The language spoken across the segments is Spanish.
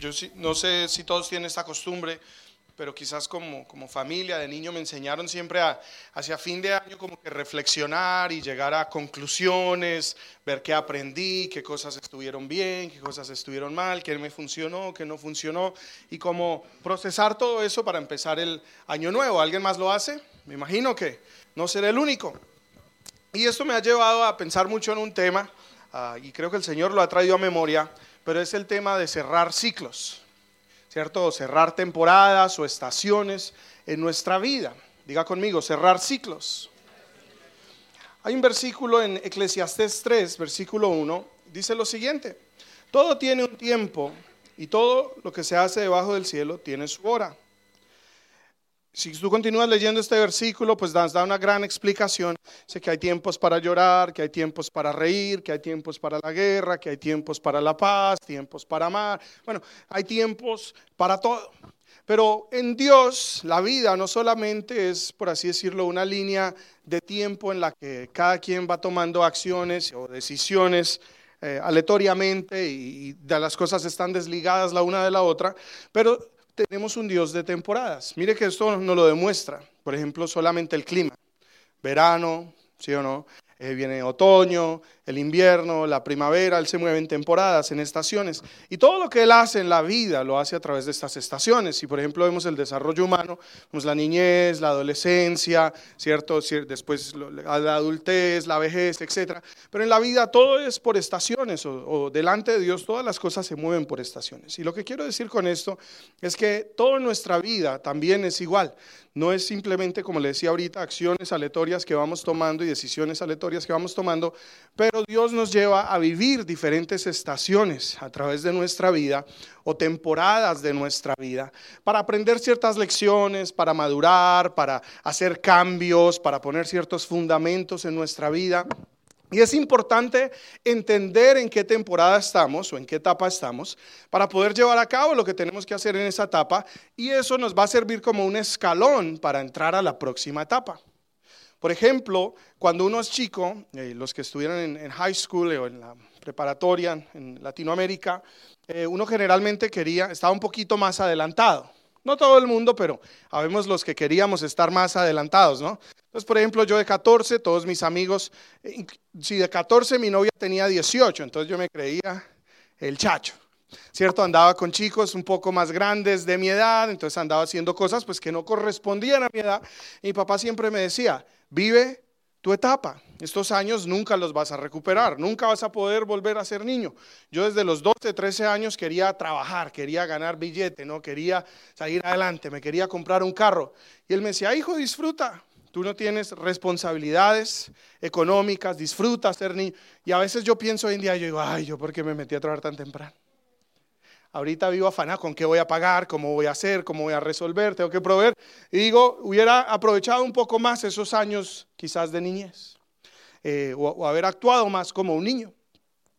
Yo no sé si todos tienen esta costumbre, pero quizás como, familia de niño me enseñaron siempre a, hacia fin de año como que reflexionar y llegar a conclusiones, ver qué aprendí, qué cosas estuvieron bien, qué cosas estuvieron mal, qué me funcionó, qué no funcionó, y como procesar todo eso para empezar el año nuevo. ¿Alguien más lo hace? Me imagino que no seré el único. Y esto me ha llevado a pensar mucho en un tema, ah, y creo que el Señor lo ha traído a memoria, pero es el tema de cerrar ciclos. ¿cierto? Cerrar temporadas o estaciones en nuestra vida. Diga conmigo, cerrar ciclos. Hay un versículo en Eclesiastés 3, versículo 1, dice lo siguiente, todo tiene un tiempo y todo lo que se hace debajo del cielo tiene su hora. Si tú continúas leyendo este versículo, pues das da una gran explicación. Sé que hay tiempos para llorar, que hay tiempos para reír, que hay tiempos para la guerra, que hay tiempos para la paz, tiempos para amar. Bueno, hay tiempos para todo. Pero en Dios la vida no solamente es, por así decirlo, una línea de tiempo en la que cada quien va tomando acciones o decisiones eh, aleatoriamente y, y las cosas están desligadas la una de la otra, pero tenemos un Dios de temporadas. Mire que esto nos lo demuestra. Por ejemplo, solamente el clima. Verano, ¿sí o no? Eh, viene otoño, el invierno, la primavera, Él se mueve en temporadas, en estaciones. Y todo lo que Él hace en la vida lo hace a través de estas estaciones. Si por ejemplo vemos el desarrollo humano, vemos la niñez, la adolescencia, ¿cierto? Después la adultez, la vejez, etc. Pero en la vida todo es por estaciones o, o delante de Dios todas las cosas se mueven por estaciones. Y lo que quiero decir con esto es que toda nuestra vida también es igual. No es simplemente, como le decía ahorita, acciones aleatorias que vamos tomando y decisiones aleatorias que vamos tomando, pero Dios nos lleva a vivir diferentes estaciones a través de nuestra vida o temporadas de nuestra vida para aprender ciertas lecciones, para madurar, para hacer cambios, para poner ciertos fundamentos en nuestra vida. Y es importante entender en qué temporada estamos o en qué etapa estamos para poder llevar a cabo lo que tenemos que hacer en esa etapa y eso nos va a servir como un escalón para entrar a la próxima etapa. Por ejemplo, cuando uno es chico, eh, los que estuvieron en, high school o en la preparatoria en Latinoamérica, eh, uno generalmente quería, estaba un poquito más adelantado. No todo el mundo, pero habemos los que queríamos estar más adelantados, ¿no? Entonces, por ejemplo, yo de 14, todos mis amigos, eh, si de 14 mi novia tenía 18, entonces yo me creía el chacho. ¿Cierto? Andaba con chicos un poco más grandes de mi edad, entonces andaba haciendo cosas pues que no correspondían a mi edad. Y mi papá siempre me decía, vive tu etapa. Estos años nunca los vas a recuperar, nunca vas a poder volver a ser niño. Yo desde los 12, 13 años quería trabajar, quería ganar billete, no quería salir adelante, me quería comprar un carro. Y él me decía, hijo, disfruta, Tú no tienes responsabilidades económicas, disfrutas ser niño. Y a veces yo pienso hoy en día, yo digo, ay, yo por qué me metí a trabajar tan temprano. Ahorita vivo afanado con qué voy a pagar, cómo voy a hacer, cómo voy a resolver, tengo que proveer. Y digo, hubiera aprovechado un poco más esos años quizás de niñez. Eh, o, haber actuado más como un niño.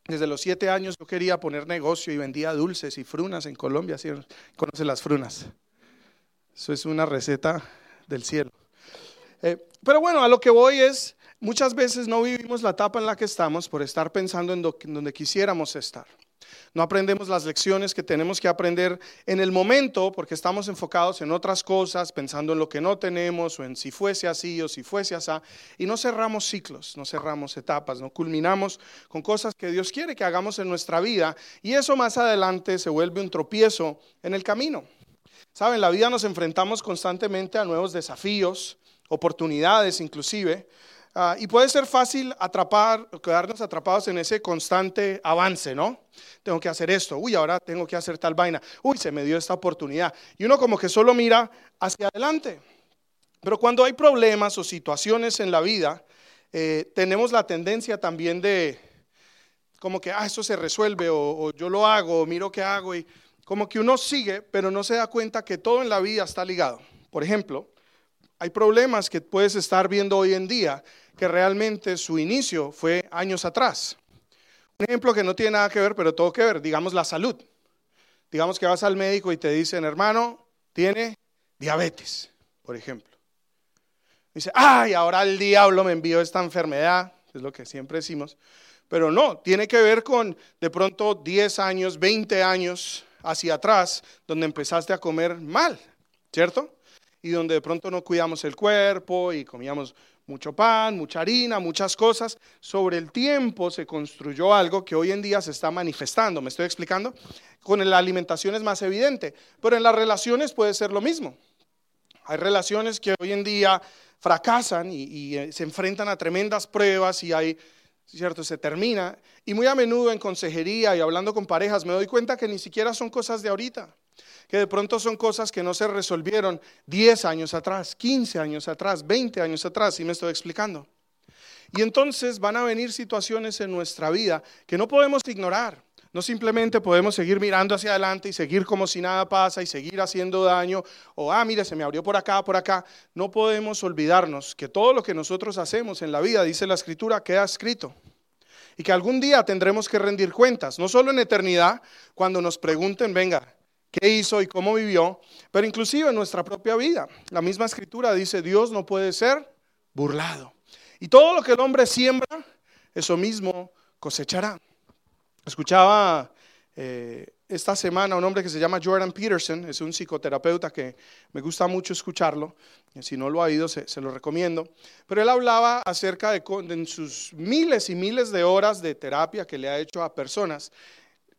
Desde los siete años yo quería poner negocio y vendía dulces y frunas en Colombia. ¿sí? ¿Conocen las frunas? Eso es una receta del cielo. Eh, pero bueno, a lo que voy es, muchas veces no vivimos la etapa en la que estamos por estar pensando en, donde quisiéramos estar. No aprendemos las lecciones que tenemos que aprender en el momento porque estamos enfocados en otras cosas, pensando en lo que no tenemos o en si fuese así o si fuese así. Y no cerramos ciclos, no cerramos etapas, no culminamos con cosas que Dios quiere que hagamos en nuestra vida. Y eso más adelante se vuelve un tropiezo en el camino. Saben, la vida nos enfrentamos constantemente a nuevos desafíos, oportunidades inclusive. Ah, y puede ser fácil atrapar, quedarnos atrapados en ese constante avance, ¿no? Tengo que hacer esto, uy, ahora tengo que hacer tal vaina, uy, se me dio esta oportunidad. Y uno como que solo mira hacia adelante. Pero cuando hay problemas o situaciones en la vida, eh, tenemos la tendencia también de, como que, ah, eso se resuelve, o, o yo lo hago, o miro qué hago, y como que uno sigue, pero no se da cuenta que todo en la vida está ligado. Por ejemplo, hay problemas que puedes estar viendo hoy en día que realmente su inicio fue años atrás. Un ejemplo que no tiene nada que ver, pero todo que ver, digamos la salud. Digamos que vas al médico y te dicen, hermano, tiene diabetes, por ejemplo. Dice, ay, ahora el diablo me envió esta enfermedad, es lo que siempre decimos. Pero no, tiene que ver con de pronto 10 años, 20 años hacia atrás, donde empezaste a comer mal, ¿cierto? Y donde de pronto no cuidamos el cuerpo y comíamos mucho pan, mucha harina, muchas cosas. Sobre el tiempo se construyó algo que hoy en día se está manifestando. ¿Me estoy explicando? Con la alimentación es más evidente, pero en las relaciones puede ser lo mismo. Hay relaciones que hoy en día fracasan y, eh, se enfrentan a tremendas pruebas y hay, ¿cierto? Se termina. Y muy a menudo en consejería y hablando con parejas me doy cuenta que ni siquiera son cosas de ahorita, que de pronto son cosas que no se resolvieron 10 años atrás, 15 años atrás, 20 años atrás, y me estoy explicando. Y entonces van a venir situaciones en nuestra vida que no podemos ignorar. No simplemente podemos seguir mirando hacia adelante y seguir como si nada pasa y seguir haciendo daño o, ah, mire, se me abrió por acá, por acá. No podemos olvidarnos que todo lo que nosotros hacemos en la vida, dice la escritura, queda escrito. Y que algún día tendremos que rendir cuentas, no solo en eternidad, cuando nos pregunten, venga, ¿qué hizo y cómo vivió? Pero inclusive en nuestra propia vida. La misma escritura dice, Dios no puede ser burlado. Y todo lo que el hombre siembra, eso mismo cosechará. Escuchaba eh, esta semana un hombre que se llama Jordan Peterson, es un psicoterapeuta que me gusta mucho escucharlo, si no lo ha oído se, lo recomiendo, pero él hablaba acerca de, de sus miles y miles de horas de terapia que le ha hecho a personas,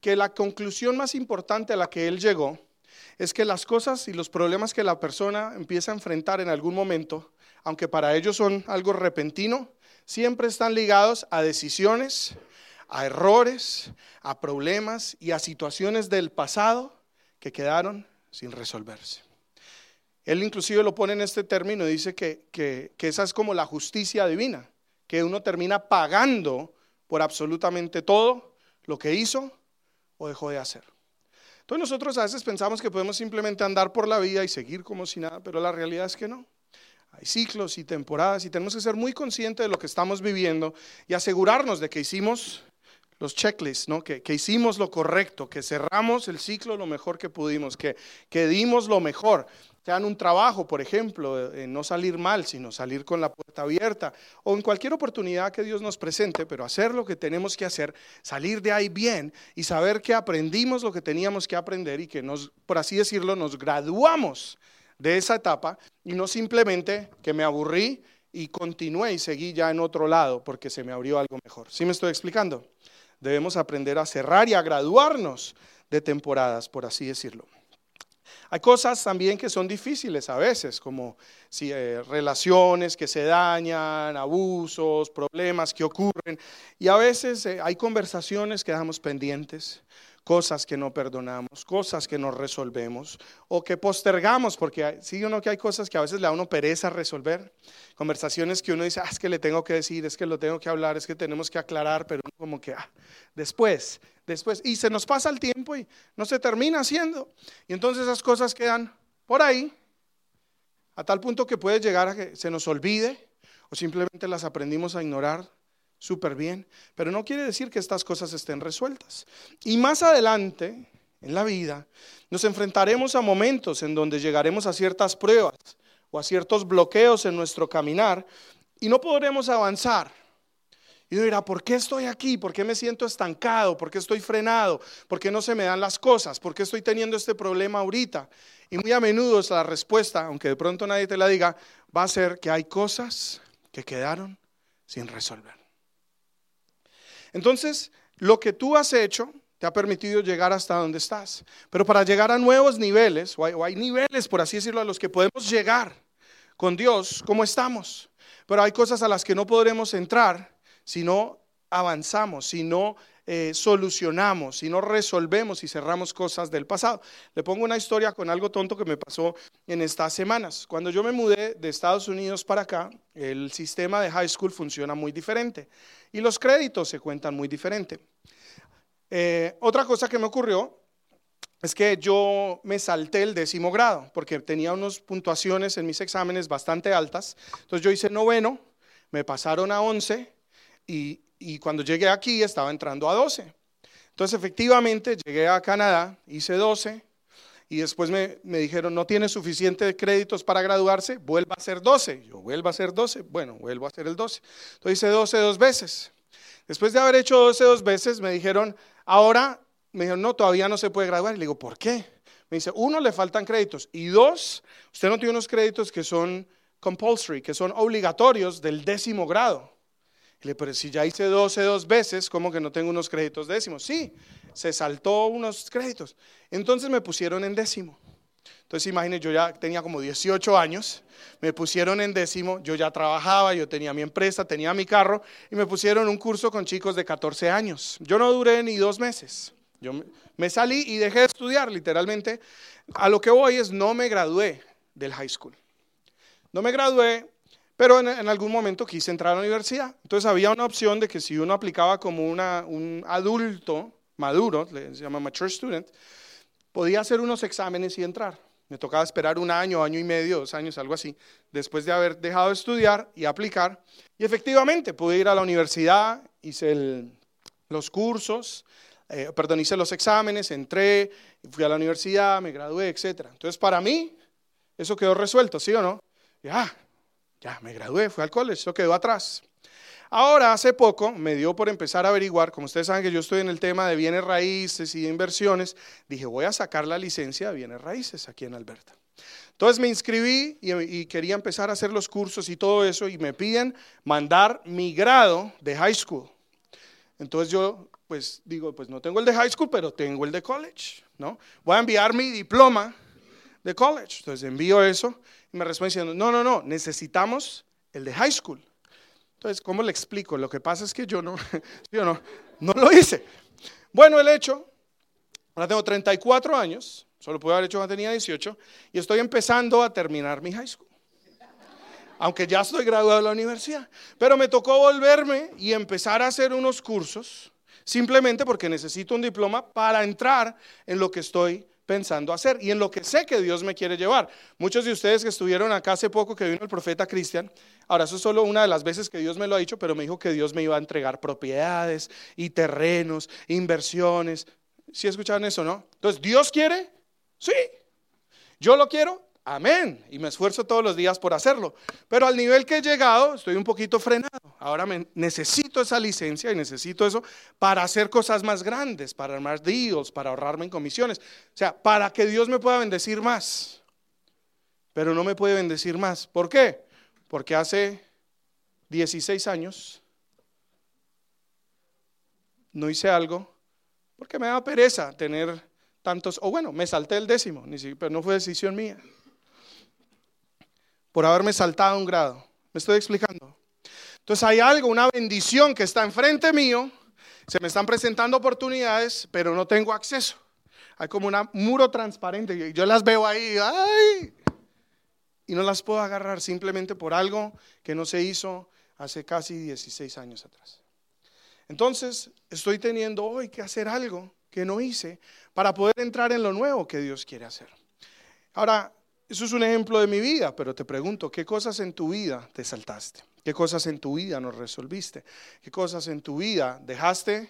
que la conclusión más importante a la que él llegó es que las cosas y los problemas que la persona empieza a enfrentar en algún momento, aunque para ellos son algo repentino, siempre están ligados a decisiones, a errores, a problemas y a situaciones del pasado que quedaron sin resolverse. Él inclusive lo pone en este término dice que, que, esa es como la justicia divina, que uno termina pagando por absolutamente todo lo que hizo o dejó de hacer. Entonces nosotros a veces pensamos que podemos simplemente andar por la vida y seguir como si nada, pero la realidad es que no. Hay ciclos y temporadas y tenemos que ser muy conscientes de lo que estamos viviendo y asegurarnos de que hicimos los checklists, ¿no? que, hicimos lo correcto, que cerramos el ciclo lo mejor que pudimos, que, que dimos lo mejor. Sean un trabajo, por ejemplo, en no salir mal, sino salir con la puerta abierta, o en cualquier oportunidad que Dios nos presente, pero hacer lo que tenemos que hacer, salir de ahí bien y saber que aprendimos lo que teníamos que aprender y que nos, por así decirlo, nos graduamos de esa etapa y no simplemente que me aburrí y continué y seguí ya en otro lado porque se me abrió algo mejor. ¿Sí me estoy explicando? debemos aprender a cerrar y a graduarnos de temporadas, por así decirlo. Hay cosas también que son difíciles a veces, como eh, relaciones que se dañan, abusos, problemas que ocurren. Y a veces eh, hay conversaciones que dejamos pendientes, cosas que no perdonamos, cosas que no resolvemos o que postergamos, porque sí o no que hay cosas que a veces le da uno pereza resolver, conversaciones que uno dice, ah, es que le tengo que decir, es que lo tengo que hablar, es que tenemos que aclarar, pero como que ah, después, después, y se nos pasa el tiempo y no se termina haciendo. Y entonces esas cosas quedan por ahí, a tal punto que puede llegar a que se nos olvide o simplemente las aprendimos a ignorar súper bien, pero no quiere decir que estas cosas estén resueltas. Y más adelante, en la vida, nos enfrentaremos a momentos en donde llegaremos a ciertas pruebas o a ciertos bloqueos en nuestro caminar y no podremos avanzar. Y dirá, ¿por qué estoy aquí? ¿Por qué me siento estancado? ¿Por qué estoy frenado? ¿Por qué no se me dan las cosas? ¿Por qué estoy teniendo este problema ahorita? Y muy a menudo es la respuesta, aunque de pronto nadie te la diga, va a ser que hay cosas que quedaron sin resolver. Entonces, lo que tú has hecho te ha permitido llegar hasta donde estás. Pero para llegar a nuevos niveles, o hay, niveles, por así decirlo, a los que podemos llegar con Dios, como estamos. Pero hay cosas a las que no podremos entrar si no avanzamos, si no eh, solucionamos, si no resolvemos y cerramos cosas del pasado. Le pongo una historia con algo tonto que me pasó en estas semanas. Cuando yo me mudé de Estados Unidos para acá, el sistema de high school funciona muy diferente y los créditos se cuentan muy diferente. Eh, otra cosa que me ocurrió es que yo me salté el décimo grado porque tenía unas puntuaciones en mis exámenes bastante altas. Entonces yo hice noveno, me pasaron a once y, y cuando llegué aquí estaba entrando a 12. Entonces efectivamente llegué a Canadá, hice 12 y después me, me dijeron, no tiene suficiente créditos para graduarse, vuelva a hacer 12. Yo vuelvo a hacer 12, bueno, vuelvo a hacer el 12. Entonces hice 12 dos veces. Después de haber hecho 12 dos veces, me dijeron, ahora, me dijeron, no, todavía no se puede graduar. Y le digo, ¿por qué? Me dice, uno, le faltan créditos. Y dos, usted no tiene unos créditos que son compulsory, que son obligatorios del décimo grado. Y le pero si ya hice 12 dos veces, ¿cómo que no tengo unos créditos décimos? Sí, se saltó unos créditos. Entonces me pusieron en décimo. Entonces imagínense, yo ya tenía como 18 años, me pusieron en décimo, yo ya trabajaba, yo tenía mi empresa, tenía mi carro y me pusieron un curso con chicos de 14 años. Yo no duré ni dos meses. Yo me salí y dejé de estudiar, literalmente. A lo que voy es, no me gradué del high school. No me gradué, pero en, algún momento quise entrar a la universidad. Entonces había una opción de que si uno aplicaba como una, un adulto maduro, se llama mature student, podía hacer unos exámenes y entrar. Me tocaba esperar un año, año y medio, dos años, algo así, después de haber dejado de estudiar y aplicar. Y efectivamente pude ir a la universidad, hice los cursos, eh, perdón, hice los exámenes, entré, fui a la universidad, me gradué, etc. Entonces, para mí, eso quedó resuelto, ¿sí o no? Ya, ya, me gradué, fui al college, eso quedó atrás. Ahora, hace poco, me dio por empezar a averiguar, como ustedes saben que yo estoy en el tema de bienes raíces y de inversiones, dije, voy a sacar la licencia de bienes raíces aquí en Alberta. Entonces me inscribí y, quería empezar a hacer los cursos y todo eso, y me piden mandar mi grado de high school. Entonces yo, pues digo, pues no tengo el de high school, pero tengo el de college, ¿no? Voy a enviar mi diploma de college. Entonces envío eso y me responden diciendo, no, no, no, necesitamos el de high school. Entonces, ¿cómo le explico? Lo que pasa es que yo no, yo no, no lo hice. Bueno, el hecho, ahora tengo 34 años, solo pude haber hecho cuando tenía 18, y estoy empezando a terminar mi high school. Aunque ya estoy graduado de la universidad. Pero me tocó volverme y empezar a hacer unos cursos, simplemente porque necesito un diploma para entrar en lo que estoy pensando hacer y en lo que sé que Dios me quiere llevar. Muchos de ustedes que estuvieron acá hace poco que vino el profeta Cristian, ahora eso es solo una de las veces que Dios me lo ha dicho, pero me dijo que Dios me iba a entregar propiedades y terrenos, inversiones. ¿Sí escucharon eso, no? Entonces, ¿Dios quiere? Sí. ¿Yo lo quiero? Amén. Y me esfuerzo todos los días por hacerlo. Pero al nivel que he llegado, estoy un poquito frenado. Ahora me, necesito esa licencia y necesito eso para hacer cosas más grandes, para armar deals, para ahorrarme en comisiones. O sea, para que Dios me pueda bendecir más. Pero no me puede bendecir más. ¿Por qué? Porque hace 16 años no hice algo porque me da pereza tener tantos, o bueno, me salté el décimo, pero no fue decisión mía por haberme saltado un grado. ¿Me estoy explicando? Entonces hay algo, una bendición que está enfrente mío, se me están presentando oportunidades, pero no tengo acceso. Hay como un muro transparente, yo las veo ahí, ¡ay! y no las puedo agarrar simplemente por algo que no se hizo hace casi 16 años atrás. Entonces, estoy teniendo hoy que hacer algo que no hice para poder entrar en lo nuevo que Dios quiere hacer. Ahora, eso es un ejemplo de mi vida, pero te pregunto, ¿qué cosas en tu vida te saltaste? ¿Qué cosas en tu vida no resolviste? ¿Qué cosas en tu vida dejaste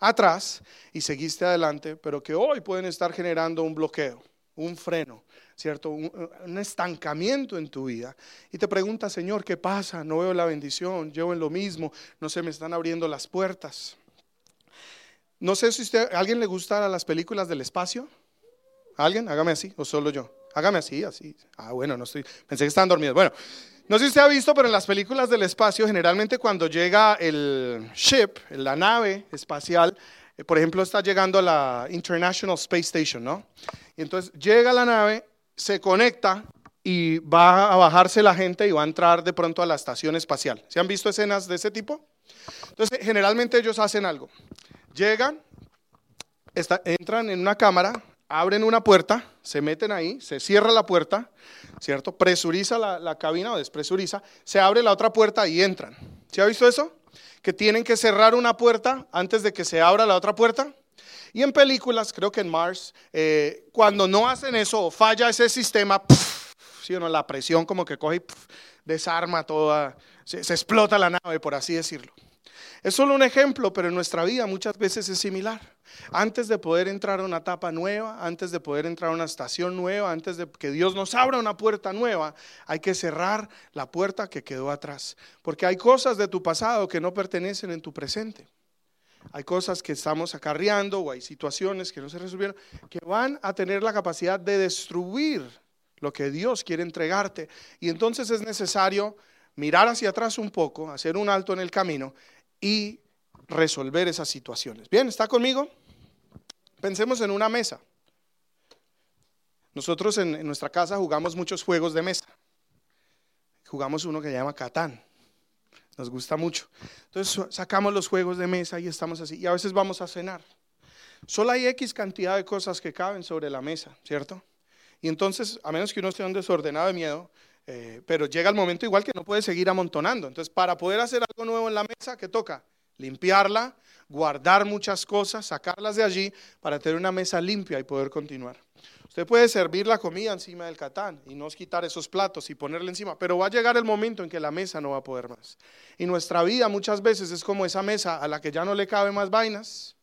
atrás y seguiste adelante, pero que hoy pueden estar generando un bloqueo, un freno, ¿cierto? Un, estancamiento en tu vida. Y te preguntas, Señor, ¿qué pasa? No veo la bendición, llevo en lo mismo, no se me están abriendo las puertas. No sé si a alguien le gustan las películas del espacio. ¿Alguien? Hágame así, o solo yo. Hágame así, así. Ah, bueno, no estoy. Pensé que estaban dormidos. Bueno, no sé si usted ha visto, pero en las películas del espacio, generalmente cuando llega el ship, la nave espacial, eh, por ejemplo, está llegando a la International Space Station, ¿no? Y entonces llega la nave, se conecta y va a bajarse la gente y va a entrar de pronto a la estación espacial. ¿Se han visto escenas de ese tipo? Entonces, generalmente ellos hacen algo. Llegan, entran en una cámara, abren una puerta, se meten ahí, se cierra la puerta, ¿cierto? Presuriza la, cabina o despresuriza, se abre la otra puerta y entran. ¿Se ha visto eso? Que tienen que cerrar una puerta antes de que se abra la otra puerta. Y en películas, creo que en Mars, eh, cuando no hacen eso o falla ese sistema, ¿sí o no? la presión como que coge y desarma toda, se explota la nave, por así decirlo. Es solo un ejemplo, pero en nuestra vida muchas veces es similar. Antes de poder entrar a una etapa nueva, antes de poder entrar a una estación nueva, antes de que Dios nos abra una puerta nueva, hay que cerrar la puerta que quedó atrás. Porque hay cosas de tu pasado que no pertenecen en tu presente. Hay cosas que estamos acarreando o hay situaciones que no se resolvieron que van a tener la capacidad de destruir lo que Dios quiere entregarte. Y entonces es necesario mirar hacia atrás un poco, hacer un alto en el camino y resolver esas situaciones. Bien, ¿está conmigo? Pensemos en una mesa. Nosotros en, nuestra casa jugamos muchos juegos de mesa. Jugamos uno que se llama Catán. Nos gusta mucho. Entonces sacamos los juegos de mesa y estamos así. Y a veces vamos a cenar. Solo hay X cantidad de cosas que caben sobre la mesa, ¿cierto? Y entonces, a menos que uno esté un desordenado de miedo, eh, pero llega el momento igual que no puede seguir amontonando. Entonces, para poder hacer algo nuevo en la mesa, ¿qué toca? Limpiarla, guardar muchas cosas, sacarlas de allí para tener una mesa limpia y poder continuar. Usted puede servir la comida encima del catán y no quitar esos platos y ponerle encima, pero va a llegar el momento en que la mesa no va a poder más. Y nuestra vida muchas veces es como esa mesa a la que ya no le caben más vainas,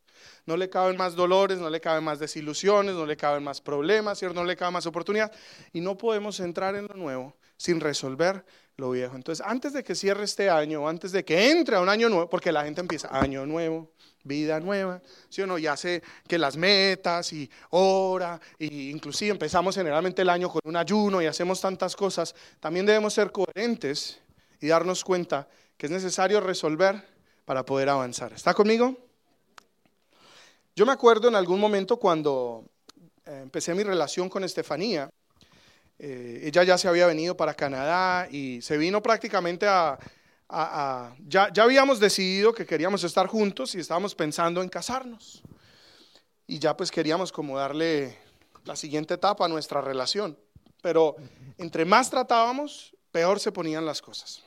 no le caben más dolores, no le caben más desilusiones, no le caben más problemas, no le caben más oportunidades y no podemos entrar en lo nuevo sin resolver lo viejo. Entonces, antes de que cierre este año, antes de que entre a un año nuevo, porque la gente empieza año nuevo, vida nueva, ¿sí o no? Ya sé que las metas y hora, y inclusive empezamos generalmente el año con un ayuno y hacemos tantas cosas, también debemos ser coherentes y darnos cuenta que es necesario resolver para poder avanzar. ¿Está conmigo? Yo me acuerdo en algún momento cuando eh, empecé mi relación con Estefanía, eh, ella ya se había venido para Canadá y se vino prácticamente a... ya, ya habíamos decidido que queríamos estar juntos y estábamos pensando en casarnos. Y ya pues queríamos como darle la siguiente etapa a nuestra relación. Pero entre más tratábamos, peor se ponían las cosas.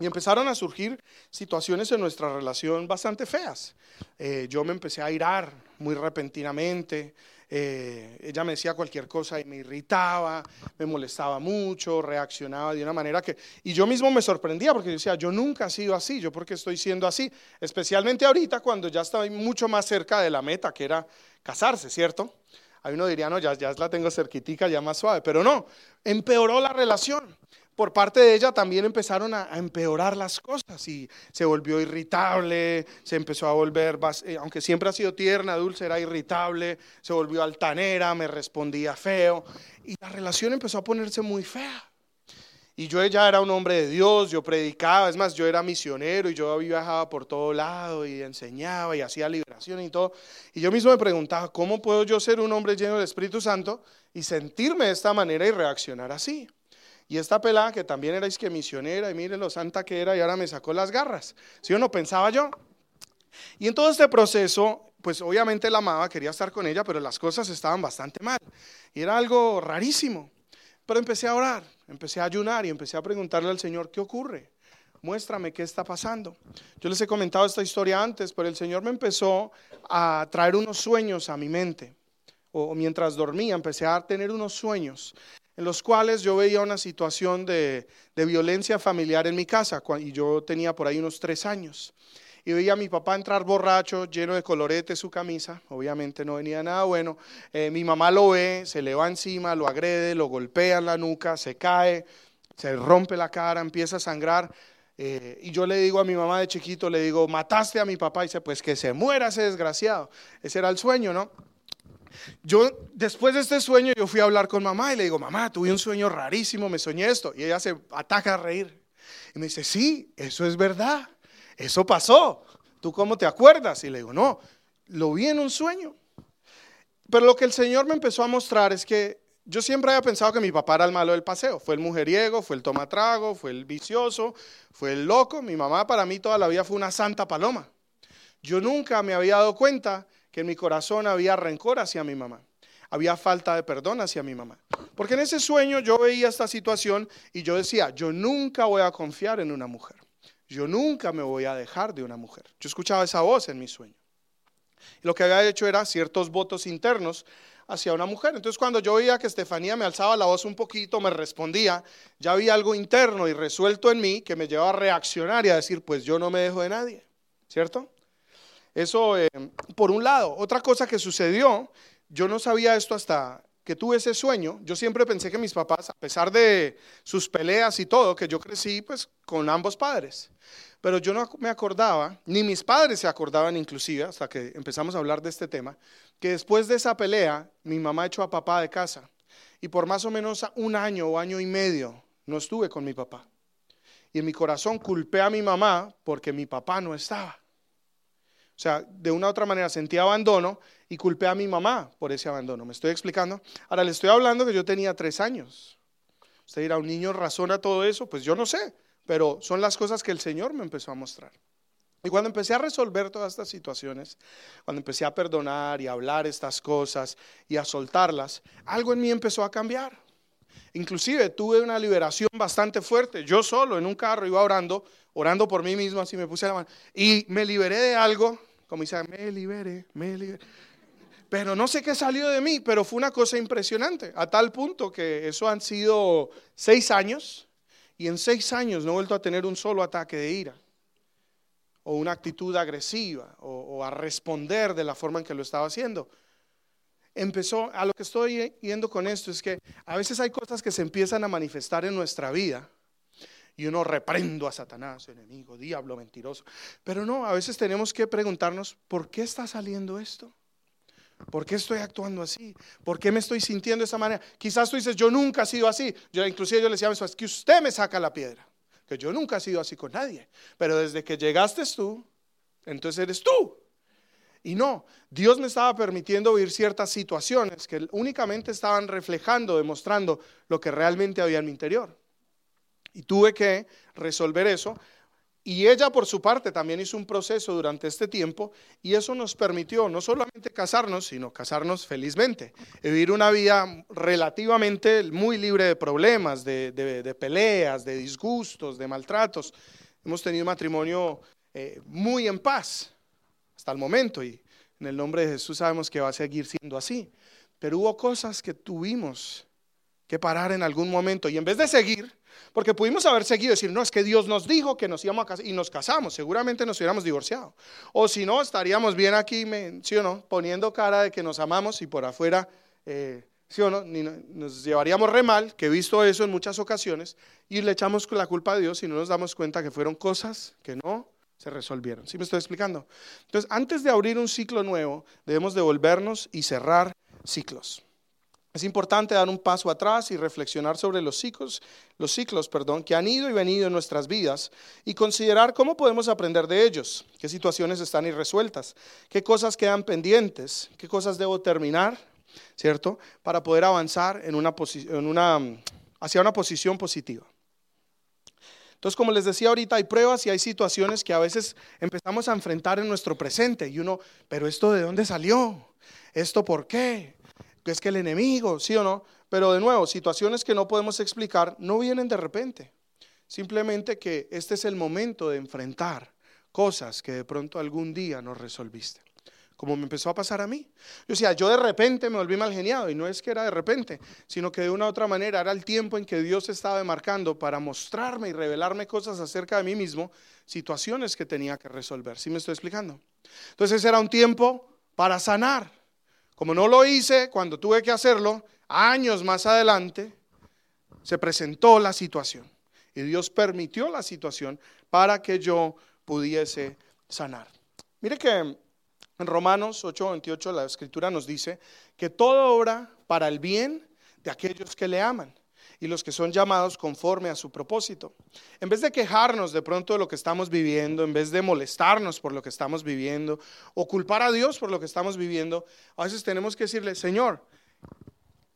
Y empezaron a surgir situaciones en nuestra relación bastante feas. Eh, yo me empecé a irar muy repentinamente. Eh, ella me decía cualquier cosa y me irritaba, me molestaba mucho, reaccionaba de una manera que... Y yo mismo me sorprendía porque decía, yo nunca he sido así, yo porque estoy siendo así, especialmente ahorita cuando ya estoy mucho más cerca de la meta, que era casarse, ¿cierto? Hay uno diría, no, ya, ya la tengo cerquitica, ya más suave, pero no, empeoró la relación por parte de ella también empezaron a, empeorar las cosas y se volvió irritable, se empezó a volver, eh, aunque siempre ha sido tierna, dulce, era irritable, se volvió altanera, me respondía feo y la relación empezó a ponerse muy fea. Y yo ya era un hombre de Dios, yo predicaba, es más, yo era misionero y yo viajaba por todo lado y enseñaba y hacía liberación y todo. Y yo mismo me preguntaba, ¿cómo puedo yo ser un hombre lleno del Espíritu Santo y sentirme de esta manera y reaccionar así? Y esta pelada que también era que misionera, y mire lo santa que era, y ahora me sacó las garras. Si ¿Sí o no pensaba yo. Y en todo este proceso, pues obviamente la amaba, quería estar con ella, pero las cosas estaban bastante mal. Y era algo rarísimo. Pero empecé a orar, empecé a ayunar y empecé a preguntarle al Señor, ¿qué ocurre? Muéstrame qué está pasando. Yo les he comentado esta historia antes, pero el Señor me empezó a traer unos sueños a mi mente. O mientras dormía, empecé a tener unos sueños en los cuales yo veía una situación de, violencia familiar en mi casa, y yo tenía por ahí unos tres años. Y veía a mi papá entrar borracho, lleno de colorete su camisa, obviamente no venía nada bueno. Eh, mi mamá lo ve, se le va encima, lo agrede, lo golpea en la nuca, se cae, se rompe la cara, empieza a sangrar. Eh, y yo le digo a mi mamá de chiquito, le digo, mataste a mi papá. Y dice, pues que se muera ese desgraciado. Ese era el sueño, ¿no? Yo, después de este sueño, yo fui a hablar con mamá y le digo, mamá, tuve un sueño rarísimo, me soñé esto. Y ella se ataca a reír. Y me dice, sí, eso es verdad, eso pasó. ¿Tú cómo te acuerdas? Y le digo, no, lo vi en un sueño. Pero lo que el Señor me empezó a mostrar es que yo siempre había pensado que mi papá era el malo del paseo. Fue el mujeriego, fue el tomatrago, fue el vicioso, fue el loco. Mi mamá para mí toda la vida fue una santa paloma. Yo nunca me había dado cuenta que en mi corazón había rencor hacia mi mamá, había falta de perdón hacia mi mamá. Porque en ese sueño yo veía esta situación y yo decía, yo nunca voy a confiar en una mujer, yo nunca me voy a dejar de una mujer. Yo escuchaba esa voz en mi sueño. Y lo que había hecho era ciertos votos internos hacia una mujer. Entonces cuando yo veía que Estefanía me alzaba la voz un poquito, me respondía, ya había algo interno y resuelto en mí que me llevaba a reaccionar y a decir, pues yo no me dejo de nadie, ¿cierto? Eso, eh, por un lado. Otra cosa que sucedió, yo no sabía esto hasta que tuve ese sueño. Yo siempre pensé que mis papás, a pesar de sus peleas y todo, que yo crecí pues con ambos padres. Pero yo no me acordaba, ni mis padres se acordaban inclusive, hasta que empezamos a hablar de este tema, que después de esa pelea, mi mamá echó a papá de casa. Y por más o menos un año o año y medio no estuve con mi papá. Y en mi corazón culpé a mi mamá porque mi papá no estaba. O sea, de una u otra manera sentí abandono y culpé a mi mamá por ese abandono. ¿Me estoy explicando? Ahora le estoy hablando que yo tenía tres años. Usted dirá, ¿un niño razona todo eso? Pues yo no sé, pero son las cosas que el Señor me empezó a mostrar. Y cuando empecé a resolver todas estas situaciones, cuando empecé a perdonar y a hablar estas cosas y a soltarlas, algo en mí empezó a cambiar. Inclusive tuve una liberación bastante fuerte. Yo solo en un carro iba orando, orando por mí mismo, así me puse la mano. Y me liberé de algo, como dice, me liberé, me liberé. Pero no sé qué salió de mí, pero fue una cosa impresionante, a tal punto que eso han sido seis años, y en seis años no he vuelto a tener un solo ataque de ira, o una actitud agresiva, o, o a responder de la forma en que lo estaba haciendo empezó, a lo que estoy yendo con esto es que a veces hay cosas que se empiezan a manifestar en nuestra vida y uno reprendo a Satanás, enemigo, diablo, mentiroso. Pero no, a veces tenemos que preguntarnos, ¿por qué está saliendo esto? ¿Por qué estoy actuando así? ¿Por qué me estoy sintiendo de esa manera? Quizás tú dices, yo nunca he sido así. Yo, inclusive yo le decía eso, es que usted me saca la piedra. Que yo nunca he sido así con nadie. Pero desde que llegaste tú, entonces eres tú. Y no, Dios me estaba permitiendo vivir ciertas situaciones que únicamente estaban reflejando, demostrando lo que realmente había en mi interior. Y tuve que resolver eso. Y ella por su parte también hizo un proceso durante este tiempo y eso nos permitió no solamente casarnos, sino casarnos felizmente, vivir una vida relativamente muy libre de problemas, de, peleas, de disgustos, de maltratos. Hemos tenido un matrimonio eh, muy en paz hasta el momento y en el nombre de Jesús sabemos que va a seguir siendo así. Pero hubo cosas que tuvimos que parar en algún momento y en vez de seguir, porque pudimos haber seguido decir, no, es que Dios nos dijo que nos íbamos a casar y nos casamos, seguramente nos hubiéramos divorciado. O si no, estaríamos bien aquí, ¿sí o no? Poniendo cara de que nos amamos y por afuera, eh, ¿sí o no? Nos llevaríamos re mal, que he visto eso en muchas ocasiones, y le echamos la culpa a Dios y no nos damos cuenta que fueron cosas que no se resolvieron. ¿Sí me estoy explicando? Entonces, antes de abrir un ciclo nuevo, debemos devolvernos y cerrar ciclos. Es importante dar un paso atrás y reflexionar sobre los ciclos, los ciclos, perdón, que han ido y venido en nuestras vidas y considerar cómo podemos aprender de ellos, qué situaciones están irresueltas, qué cosas quedan pendientes, qué cosas debo terminar, ¿cierto? Para poder avanzar en una, en una, hacia una posición positiva. Entonces, como les decía ahorita, hay pruebas y hay situaciones que a veces empezamos a enfrentar en nuestro presente y uno, pero esto de dónde salió? ¿Esto por qué? Es que el enemigo, ¿sí o no? Pero de nuevo, situaciones que no podemos explicar no vienen de repente. Simplemente que este es el momento de enfrentar cosas que de pronto algún día no resolviste como me empezó a pasar a mí. Yo decía, yo de repente me volví mal geniado, y no es que era de repente, sino que de una u otra manera era el tiempo en que Dios estaba demarcando para mostrarme y revelarme cosas acerca de mí mismo, situaciones que tenía que resolver. ¿Sí me estoy explicando? Entonces era un tiempo para sanar. Como no lo hice cuando tuve que hacerlo, años más adelante se presentó la situación. Y Dios permitió la situación para que yo pudiese sanar. Mire que en Romanos 8:28 la escritura nos dice que todo obra para el bien de aquellos que le aman y los que son llamados conforme a su propósito. En vez de quejarnos de pronto de lo que estamos viviendo, en vez de molestarnos por lo que estamos viviendo o culpar a Dios por lo que estamos viviendo, a veces tenemos que decirle, Señor,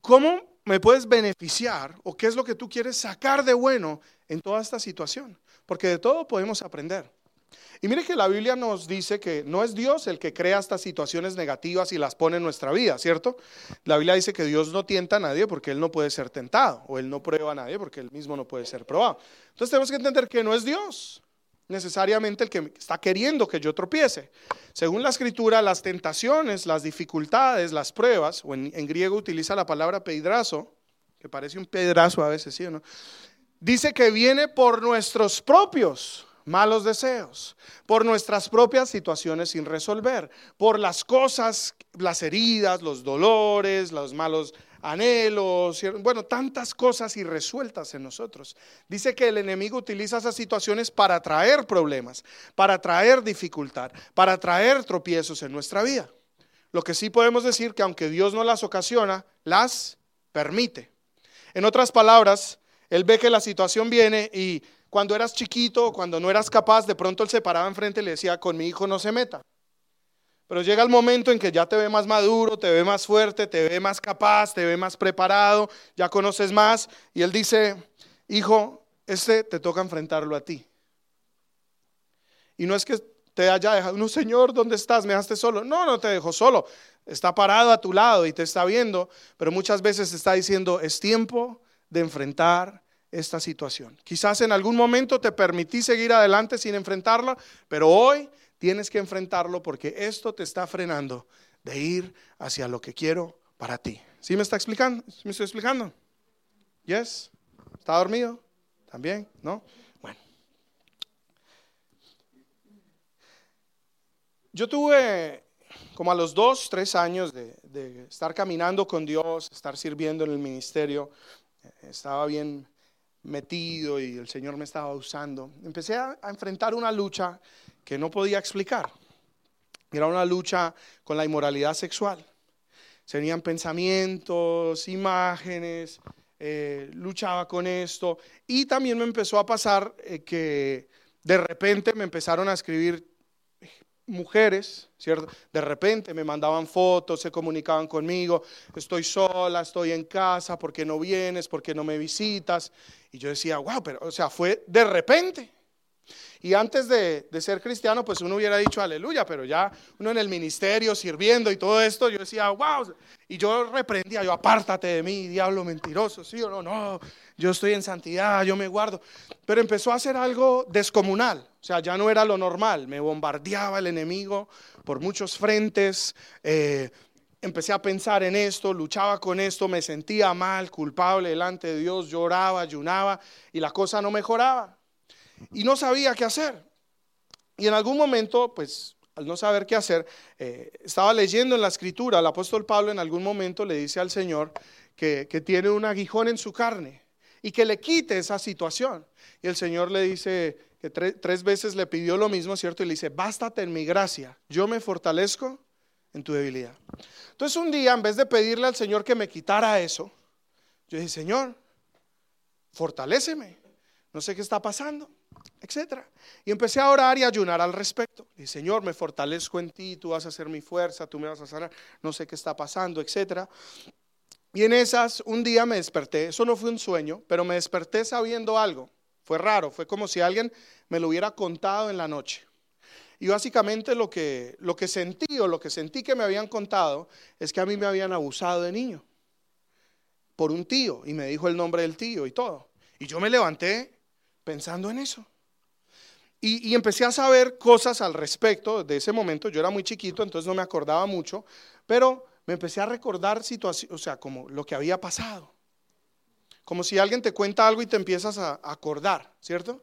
¿cómo me puedes beneficiar o qué es lo que tú quieres sacar de bueno en toda esta situación? Porque de todo podemos aprender. Y mire que la Biblia nos dice que no es Dios el que crea estas situaciones negativas y las pone en nuestra vida, ¿cierto? La Biblia dice que Dios no tienta a nadie porque Él no puede ser tentado, o Él no prueba a nadie porque Él mismo no puede ser probado. Entonces tenemos que entender que no es Dios necesariamente el que está queriendo que yo tropiece. Según la escritura, las tentaciones, las dificultades, las pruebas, o en, griego utiliza la palabra pedrazo, que parece un pedrazo a veces, ¿sí o no? Dice que viene por nuestros propios malos deseos, por nuestras propias situaciones sin resolver, por las cosas, las heridas, los dolores, los malos anhelos, bueno, tantas cosas irresueltas en nosotros. Dice que el enemigo utiliza esas situaciones para traer problemas, para traer dificultad, para traer tropiezos en nuestra vida. Lo que sí podemos decir que aunque Dios no las ocasiona, las permite. En otras palabras, Él ve que la situación viene y cuando eras chiquito, cuando no eras capaz, de pronto Él se paraba enfrente y le decía, con mi hijo no se meta. Pero llega el momento en que ya te ve más maduro, te ve más fuerte, te ve más capaz, te ve más preparado, ya conoces más. Y él dice, hijo, este te toca enfrentarlo a ti. Y no es que te haya dejado, no Señor, ¿dónde estás? ¿Me dejaste solo? No, no te dejó solo. Está parado a tu lado y te está viendo, pero muchas veces está diciendo, es tiempo de enfrentar esta situación. Quizás en algún momento te permití seguir adelante sin enfrentarla, pero hoy tienes que enfrentarlo porque esto te está frenando de ir hacia lo que quiero para ti. ¿Sí me está explicando? ¿Me estoy explicando? ¿Yes? ¿Está dormido? ¿También? ¿No? Bueno. Yo tuve como a los dos, tres años de, de estar caminando con Dios, estar sirviendo en el ministerio, eh, estaba bien metido y el Señor me estaba usando. Empecé a, enfrentar una lucha que no podía explicar. Era una lucha con la inmoralidad sexual. Serían pensamientos, imágenes, eh, luchaba con esto. Y también me empezó a pasar eh, que de repente me empezaron a escribir mujeres, ¿cierto? De repente me mandaban fotos, se comunicaban conmigo, estoy sola, estoy en casa, ¿por qué no vienes? ¿Por qué no me visitas? Y yo decía, wow, pero, o sea, fue de repente. Y antes de, ser cristiano, pues uno hubiera dicho aleluya, pero ya uno en el ministerio sirviendo y todo esto, yo decía, wow. Y yo reprendía, yo apártate de mí, diablo mentiroso, sí o no, no, yo estoy en santidad, yo me guardo. Pero empezó a hacer algo descomunal, o sea, ya no era lo normal, me bombardeaba el enemigo por muchos frentes. Eh, empecé a pensar en esto, luchaba con esto, me sentía mal, culpable delante de Dios, lloraba, ayunaba y la cosa no mejoraba y no sabía qué hacer. Y en algún momento, pues al no saber qué hacer, eh, estaba leyendo en la escritura, el apóstol Pablo en algún momento le dice al Señor que, tiene un aguijón en su carne y que le quite esa situación. Y el Señor le dice que tres veces le pidió lo mismo, ¿cierto? Y le dice, bástate en mi gracia, yo me fortalezco en tu debilidad. Entonces un día, en vez de pedirle al Señor que me quitara eso, yo dije, Señor, fortaléceme, no sé qué está pasando etcétera. Y empecé a orar y a ayunar al respecto. Y Señor, me fortalezco en ti, tú vas a ser mi fuerza, tú me vas a sanar, no sé qué está pasando, etcétera. Y en esas, un día me desperté, eso no fue un sueño, pero me desperté sabiendo algo. Fue raro, fue como si alguien me lo hubiera contado en la noche. Y básicamente lo que, lo que sentí o lo que sentí que me habían contado es que a mí me habían abusado de niño por un tío y me dijo el nombre del tío y todo. Y yo me levanté pensando en eso. Y, empecé a saber cosas al respecto de ese momento. Yo era muy chiquito, entonces no me acordaba mucho, pero me empecé a recordar situaciones, o sea, como lo que había pasado. Como si alguien te cuenta algo y te empiezas a acordar, ¿cierto?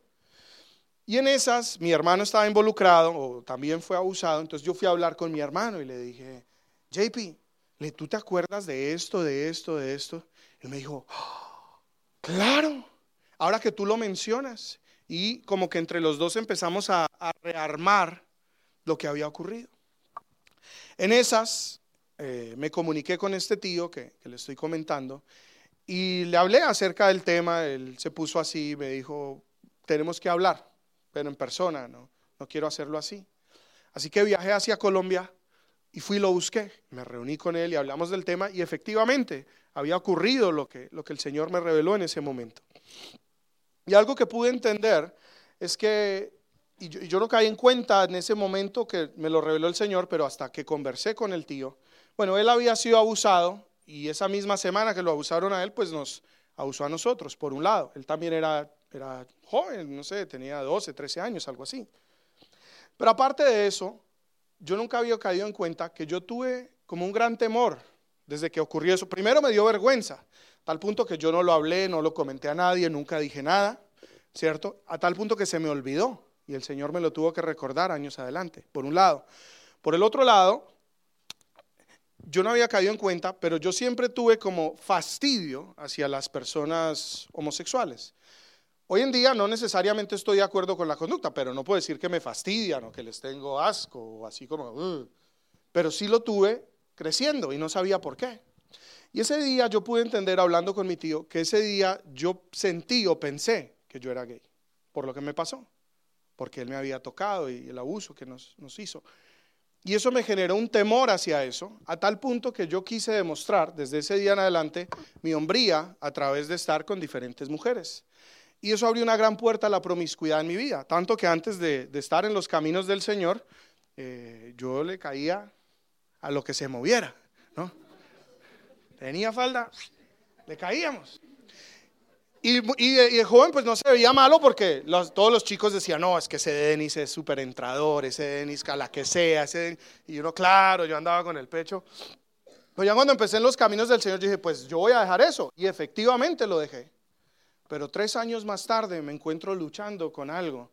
Y en esas, mi hermano estaba involucrado o también fue abusado, entonces yo fui a hablar con mi hermano y le dije, JP, ¿tú te acuerdas de esto, de esto, de esto? Él me dijo, ¡Ah! claro, ahora que tú lo mencionas y como que entre los dos empezamos a, rearmar lo que había ocurrido. En esas eh, me comuniqué con este tío que, le estoy comentando y le hablé acerca del tema, él se puso así, me dijo, tenemos que hablar, pero en persona, no, no quiero hacerlo así. Así que viajé hacia Colombia y fui y lo busqué, me reuní con él y hablamos del tema y efectivamente había ocurrido lo que el Señor me reveló en ese momento. Y algo que pude entender es que, y yo, no caí en cuenta en ese momento que me lo reveló el Señor, pero hasta que conversé con el tío, bueno, él había sido abusado y esa misma semana que lo abusaron a él, pues nos abusó a nosotros, por un lado. Él también era, era joven, no sé, tenía 12, 13 años, algo así. Pero aparte de eso, yo nunca había caído en cuenta que yo tuve como un gran temor desde que ocurrió eso. Primero me dio vergüenza, tal punto que yo no lo hablé, no lo comenté a nadie, nunca dije nada, ¿cierto? A tal punto que se me olvidó. Y el Señor me lo tuvo que recordar años adelante, por un lado. Por el otro lado, yo no había caído en cuenta, pero yo siempre tuve como fastidio hacia las personas homosexuales. Hoy en día no necesariamente estoy de acuerdo con la conducta, pero no puedo decir que me fastidian o que les tengo asco o así como... Pero sí lo tuve creciendo y no sabía por qué. Y ese día yo pude entender, hablando con mi tío, que ese día yo sentí o pensé que yo era gay, por lo que me pasó, porque él me había tocado y el abuso que nos, nos hizo. Y eso me generó un temor hacia eso, a tal punto que yo quise demostrar desde ese día en adelante mi hombría a través de estar con diferentes mujeres. Y eso abrió una gran puerta a la promiscuidad en mi vida, tanto que antes de, estar en los caminos del Señor, eh, yo le caía a lo que se moviera, ¿no? Tenía falda, le caíamos. Y, el joven pues no se veía malo porque todos los chicos decían, no, es que ese Denis es súper entrador, ese Denis a la que sea, ese y uno, claro, yo andaba con el pecho. Pero ya cuando empecé en los caminos del Señor dije, pues yo voy a dejar eso. Y efectivamente lo dejé. Pero tres años más tarde me encuentro luchando con algo,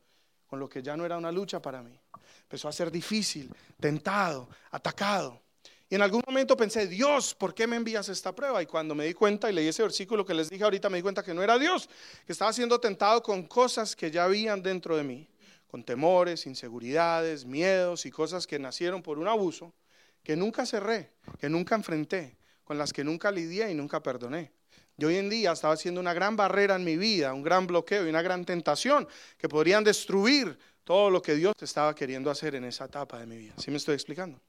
con lo que ya no era una lucha para mí. Empezó a ser difícil, tentado, atacado. Y en algún momento pensé, Dios, ¿por qué me envías esta prueba? Y cuando me di cuenta y leí ese versículo que les dije ahorita, me di cuenta que no era Dios, que estaba siendo tentado con cosas que ya habían dentro de mí, con temores, inseguridades, miedos y cosas que nacieron por un abuso, que nunca cerré, que nunca enfrenté, con las que nunca lidié y nunca perdoné. Y hoy en día estaba haciendo una gran barrera en mi vida, un gran bloqueo y una gran tentación que podrían destruir todo lo que Dios estaba queriendo hacer en esa etapa de mi vida. ¿Sí me estoy explicando?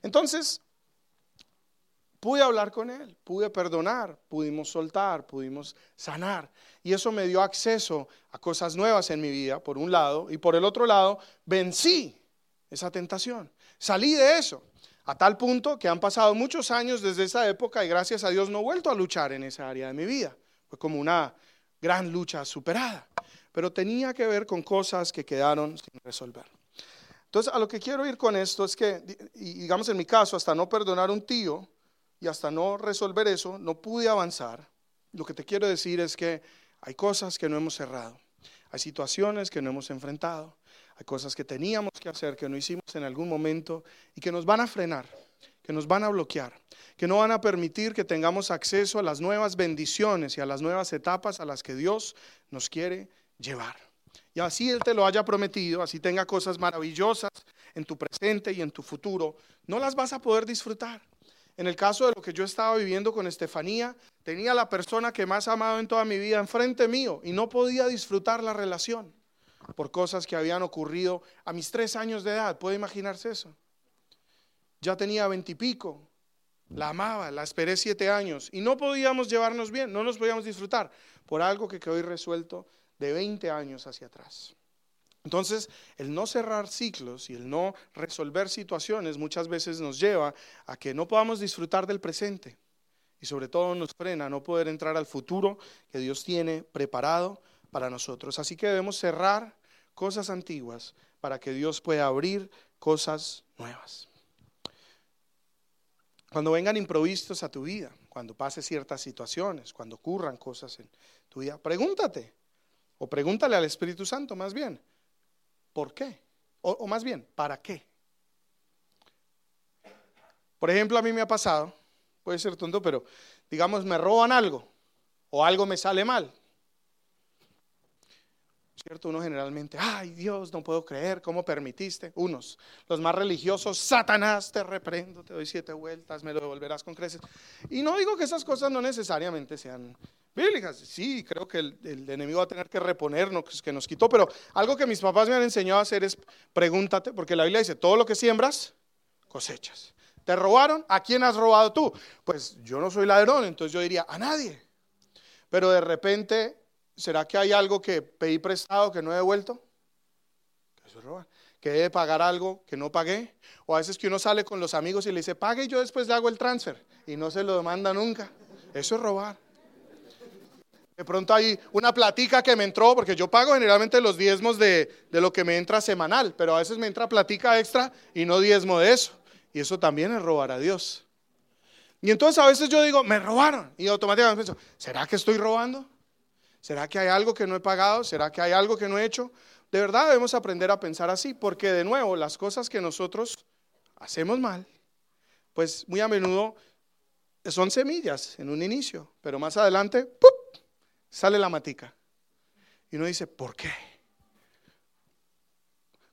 Entonces, Pude hablar con Él, pude perdonar, pudimos soltar, pudimos sanar. Y eso me dio acceso a cosas nuevas en mi vida, por un lado, y por el otro lado, vencí esa tentación. Salí de eso, a tal punto que han pasado muchos años desde esa época y gracias a Dios no he vuelto a luchar en esa área de mi vida. Fue como una gran lucha superada, pero tenía que ver con cosas que quedaron sin resolver. Entonces, a lo que quiero ir con esto es que, digamos en mi caso, hasta no perdonar a un tío, y hasta no resolver eso, no pude avanzar. Lo que te quiero decir es que hay cosas que no hemos cerrado, hay situaciones que no hemos enfrentado, hay cosas que teníamos que hacer que no hicimos en algún momento y que nos van a frenar, que nos van a bloquear, que no van a permitir que tengamos acceso a las nuevas bendiciones y a las nuevas etapas a las que Dios nos quiere llevar. Y así Él te lo haya prometido, así tenga cosas maravillosas en tu presente y en tu futuro, no las vas a poder disfrutar. En el caso de lo que yo estaba viviendo con Estefanía, tenía la persona que más amado en toda mi vida enfrente mío y no podía disfrutar la relación por cosas que habían ocurrido a mis tres años de edad. ¿Puede imaginarse eso? Ya tenía veintipico, la amaba, la esperé siete años y no podíamos llevarnos bien, no nos podíamos disfrutar por algo que quedó irresuelto de 20 años hacia atrás. Entonces, el no cerrar ciclos y el no resolver situaciones muchas veces nos lleva a que no podamos disfrutar del presente y sobre todo nos frena a no poder entrar al futuro que Dios tiene preparado para nosotros. Así que debemos cerrar cosas antiguas para que Dios pueda abrir cosas nuevas. Cuando vengan improvisos a tu vida, cuando pases ciertas situaciones, cuando ocurran cosas en tu vida, pregúntate o pregúntale al Espíritu Santo más bien, ¿Por qué? O, más bien, ¿para qué? Por ejemplo, a mí me ha pasado, puede ser tonto, pero digamos, me roban algo o algo me sale mal. ¿Cierto? Uno generalmente, ay Dios, no puedo creer, ¿cómo permitiste? Unos, los más religiosos, Satanás, te reprendo, te doy siete vueltas, me lo devolverás con creces. Y no digo que esas cosas no necesariamente sean bíblicas. Sí, creo que el, enemigo va a tener que reponernos, que nos quitó, pero algo que mis papás me han enseñado a hacer es pregúntate, porque la Biblia dice, todo lo que siembras, cosechas. ¿Te robaron? ¿A quién has robado tú? Pues yo no soy ladrón, entonces yo diría, a nadie. Pero de repente, ¿será que hay algo que pedí prestado que no he devuelto? Eso es robar. Que debe pagar algo que no pagué. O a veces que uno sale con los amigos y le dice, pague y yo después le hago el transfer. Y no se lo demanda nunca. Eso es robar. De pronto hay una platica que me entró, porque yo pago generalmente los diezmos de, lo que me entra semanal, pero a veces me entra platica extra y no diezmo de eso. Y eso también es robar a Dios. Y entonces a veces yo digo, me robaron. Y automáticamente pienso, ¿será que estoy robando? ¿Será que hay algo que no he pagado? ¿Será que hay algo que no he hecho? de verdad debemos aprender a pensar así, porque de nuevo las cosas que nosotros hacemos mal, pues muy a menudo son semillas en un inicio, pero más adelante ¡pup! Sale la matica. Y uno dice, ¿por qué?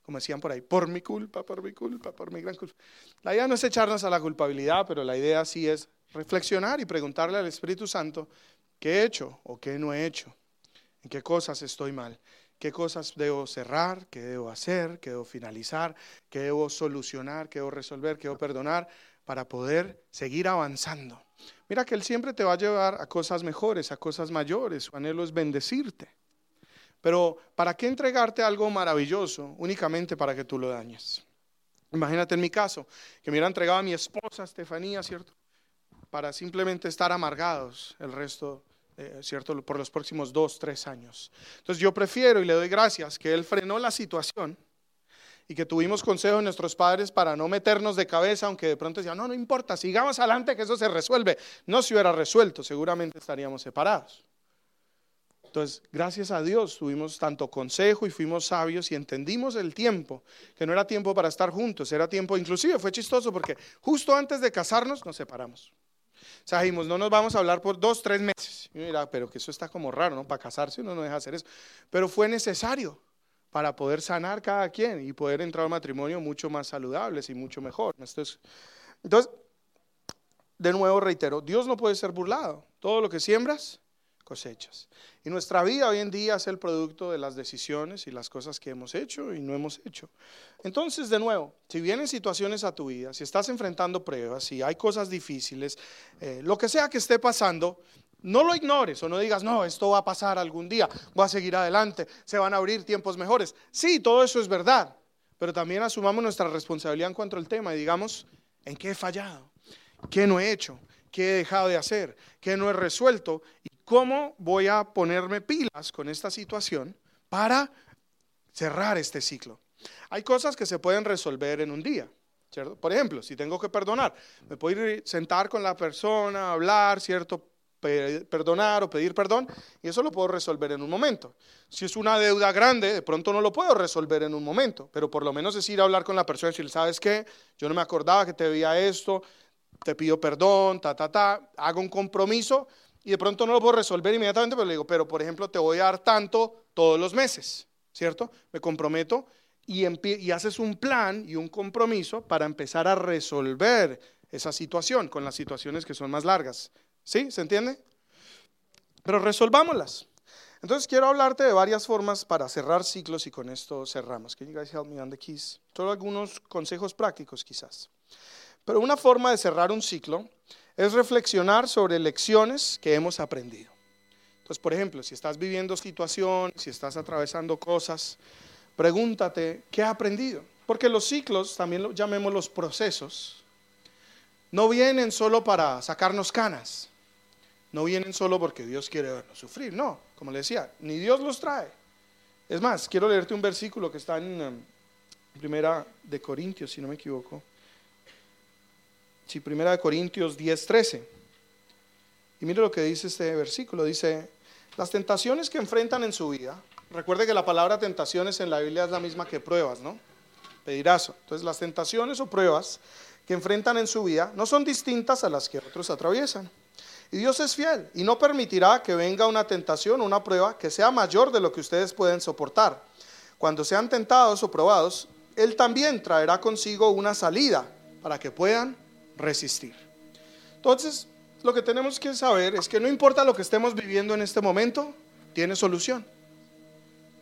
Como decían por ahí, por mi culpa, por mi culpa, por mi gran culpa. La idea no es echarnos a la culpabilidad, pero la idea sí es reflexionar y preguntarle al Espíritu Santo, ¿qué he hecho o qué no he hecho? ¿En qué cosas estoy mal? ¿Qué cosas debo cerrar? ¿Qué debo hacer? ¿Qué debo finalizar? ¿Qué debo solucionar? ¿Qué debo resolver? ¿Qué debo perdonar? Para poder seguir avanzando. Mira que Él siempre te va a llevar a cosas mejores, a cosas mayores. Su anhelo es bendecirte. Pero ¿para qué entregarte algo maravilloso únicamente para que tú lo dañes? Imagínate en mi caso, que me hubiera entregado a mi esposa Estefanía, ¿cierto? Para simplemente estar amargados el resto, eh, ¿cierto? Por los próximos dos, tres años. Entonces yo prefiero y le doy gracias que Él frenó la situación y que tuvimos consejo de nuestros padres para no meternos de cabeza, aunque de pronto decían, no, no importa, sigamos adelante que eso se resuelve. No se hubiera resuelto, seguramente estaríamos separados. Entonces, gracias a Dios tuvimos tanto consejo y fuimos sabios y entendimos el tiempo, que no era tiempo para estar juntos, era tiempo, inclusive fue chistoso porque justo antes de casarnos nos separamos. O sea, dijimos, no nos vamos a hablar por dos, tres meses. Y mira, pero que eso está como raro, ¿no? Para casarse uno no deja hacer eso. Pero fue necesario para poder sanar cada quien y poder entrar al matrimonio mucho más saludables y mucho mejor. Entonces, de nuevo reitero, Dios no puede ser burlado. Todo lo que siembras, cosechas. Y nuestra vida hoy en día es el producto de las decisiones y las cosas que hemos hecho y no hemos hecho. Entonces, de nuevo, si vienen situaciones a tu vida, si estás enfrentando pruebas, si hay cosas difíciles, eh, lo que sea que esté pasando, no lo ignores o no digas, no, esto va a pasar algún día, voy a seguir adelante, se van a abrir tiempos mejores. Sí, todo eso es verdad, pero también asumamos nuestra responsabilidad en cuanto al tema y digamos, ¿en qué he fallado? ¿Qué no he hecho? ¿Qué he dejado de hacer? ¿Qué no he resuelto? ¿Y cómo voy a ponerme pilas con esta situación para cerrar este ciclo? Hay cosas que se pueden resolver en un día. ¿cierto? Por ejemplo, si tengo que perdonar, me puedo ir sentar con la persona, hablar, ¿cierto? Perdonar o pedir perdón, y eso lo puedo resolver en un momento. Si es una deuda grande, de pronto no lo puedo resolver en un momento, pero por lo menos es ir a hablar con la persona y decirle, ¿sabes qué? Yo no me acordaba que te debía esto, te pido perdón, ta, ta, ta, hago un compromiso y de pronto no lo puedo resolver inmediatamente, pero le digo, pero por ejemplo te voy a dar tanto todos los meses, ¿cierto? Me comprometo y, y haces un plan y un compromiso para empezar a resolver esa situación con las situaciones que son más largas. ¿Sí? ¿Se entiende? Pero resolvámoslas. Entonces quiero hablarte de varias formas para cerrar ciclos y con esto cerramos. Can you guys help me on the keys? Solo algunos consejos prácticos quizás. Pero una forma de cerrar un ciclo es reflexionar sobre lecciones que hemos aprendido. Entonces, por ejemplo, si estás viviendo situaciones, si estás atravesando cosas, pregúntate, ¿qué he aprendido? Porque los ciclos, también lo llamemos los procesos, no vienen solo para sacarnos canas, no vienen solo porque Dios quiere vernos sufrir, no, como le decía, ni Dios los trae. Es más, quiero leerte un versículo que está en um, Primera de Corintios, si no me equivoco. Sí, Primera de Corintios 10, 13. Y mire lo que dice este versículo. Dice, las tentaciones que enfrentan en su vida, recuerde que la palabra tentaciones en la Biblia es la misma que pruebas, ¿no? Pedirazo. Entonces las tentaciones o pruebas que enfrentan en su vida no son distintas a las que otros atraviesan. Y Dios es fiel y no permitirá que venga una tentación o una prueba que sea mayor de lo que ustedes pueden soportar. Cuando sean tentados o probados, Él también traerá consigo una salida para que puedan resistir. Entonces, lo que tenemos que saber es que no importa lo que estemos viviendo en este momento, tiene solución,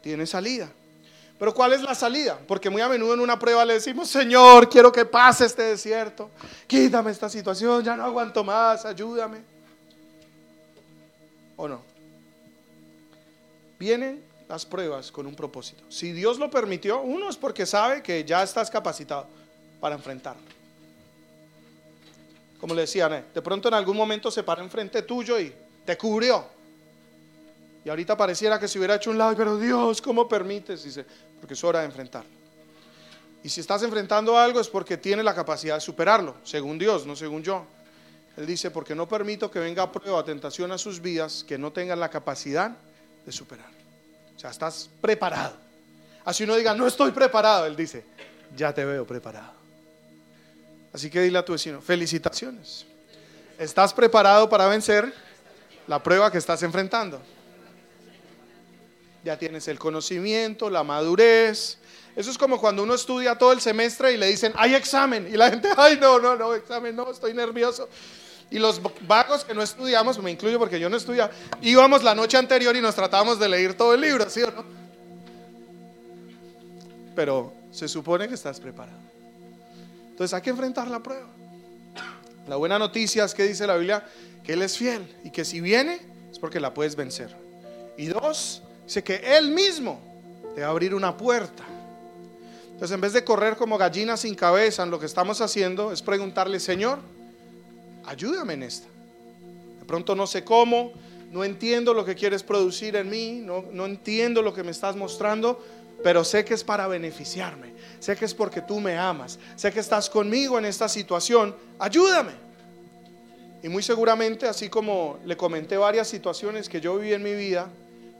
tiene salida. Pero ¿cuál es la salida? Porque muy a menudo en una prueba le decimos, Señor, quiero que pase este desierto, quítame esta situación, ya no aguanto más, ayúdame. ¿O no? Vienen las pruebas con un propósito. Si Dios lo permitió, uno es porque sabe que ya estás capacitado para enfrentarlo como le decían, de pronto en algún momento se para enfrente tuyo y te cubrió. Y ahorita pareciera que se hubiera hecho un lado, pero Dios, ¿cómo permites? Dice, porque es hora de enfrentarlo. Y si estás enfrentando algo es porque tiene la capacidad de superarlo, según Dios, no según yo. Él dice, porque no permito que venga prueba, tentación a sus vidas que no tengan la capacidad de superar. O sea, estás preparado. Así uno diga, no estoy preparado, Él dice, ya te veo preparado. Así que dile a tu vecino, felicitaciones. ¿Estás preparado para vencer la prueba que estás enfrentando? Ya tienes el conocimiento, la madurez. Eso es como cuando uno estudia todo el semestre y le dicen, hay examen. Y la gente, ay, no, no, no, examen, no, estoy nervioso. Y los vagos que no estudiamos, me incluyo porque yo no estudia, íbamos la noche anterior y nos tratábamos de leer todo el libro, ¿sí o no? Pero se supone que estás preparado. Entonces hay que enfrentar la prueba. La buena noticia es que dice la Biblia que Él es fiel y que si viene es porque la puedes vencer. Y dos, dice que Él mismo te va a abrir una puerta. Entonces en vez de correr como gallinas sin cabeza, lo que estamos haciendo es preguntarle, Señor, ayúdame en esta. De pronto no sé cómo, no entiendo lo que quieres producir en mí, no, no entiendo lo que me estás mostrando, pero sé que es para beneficiarme, sé que es porque tú me amas, sé que estás conmigo en esta situación, ayúdame. Y muy seguramente, así como le comenté varias situaciones que yo viví en mi vida,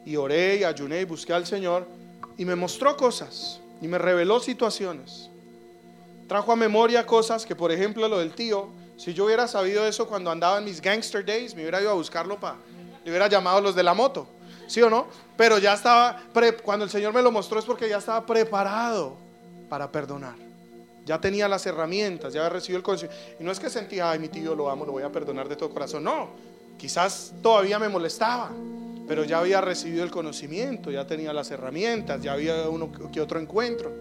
y oré y ayuné y busqué al Señor, y me mostró cosas, y me reveló situaciones. Trajo a memoria cosas que, por ejemplo, lo del tío, si yo hubiera sabido eso cuando andaba en mis gangster days, me hubiera ido a buscarlo para, le hubiera llamado a los de la moto ¿sí o no? Pero ya estaba, cuando el Señor me lo mostró es porque ya estaba preparado para perdonar. Ya tenía las herramientas, ya había recibido el consejo. Y no es que sentía, ay, mi tío lo amo, lo voy a perdonar de todo corazón. No, quizás todavía me molestaba, pero ya había recibido el conocimiento, ya tenía las herramientas, ya había uno que otro encuentro.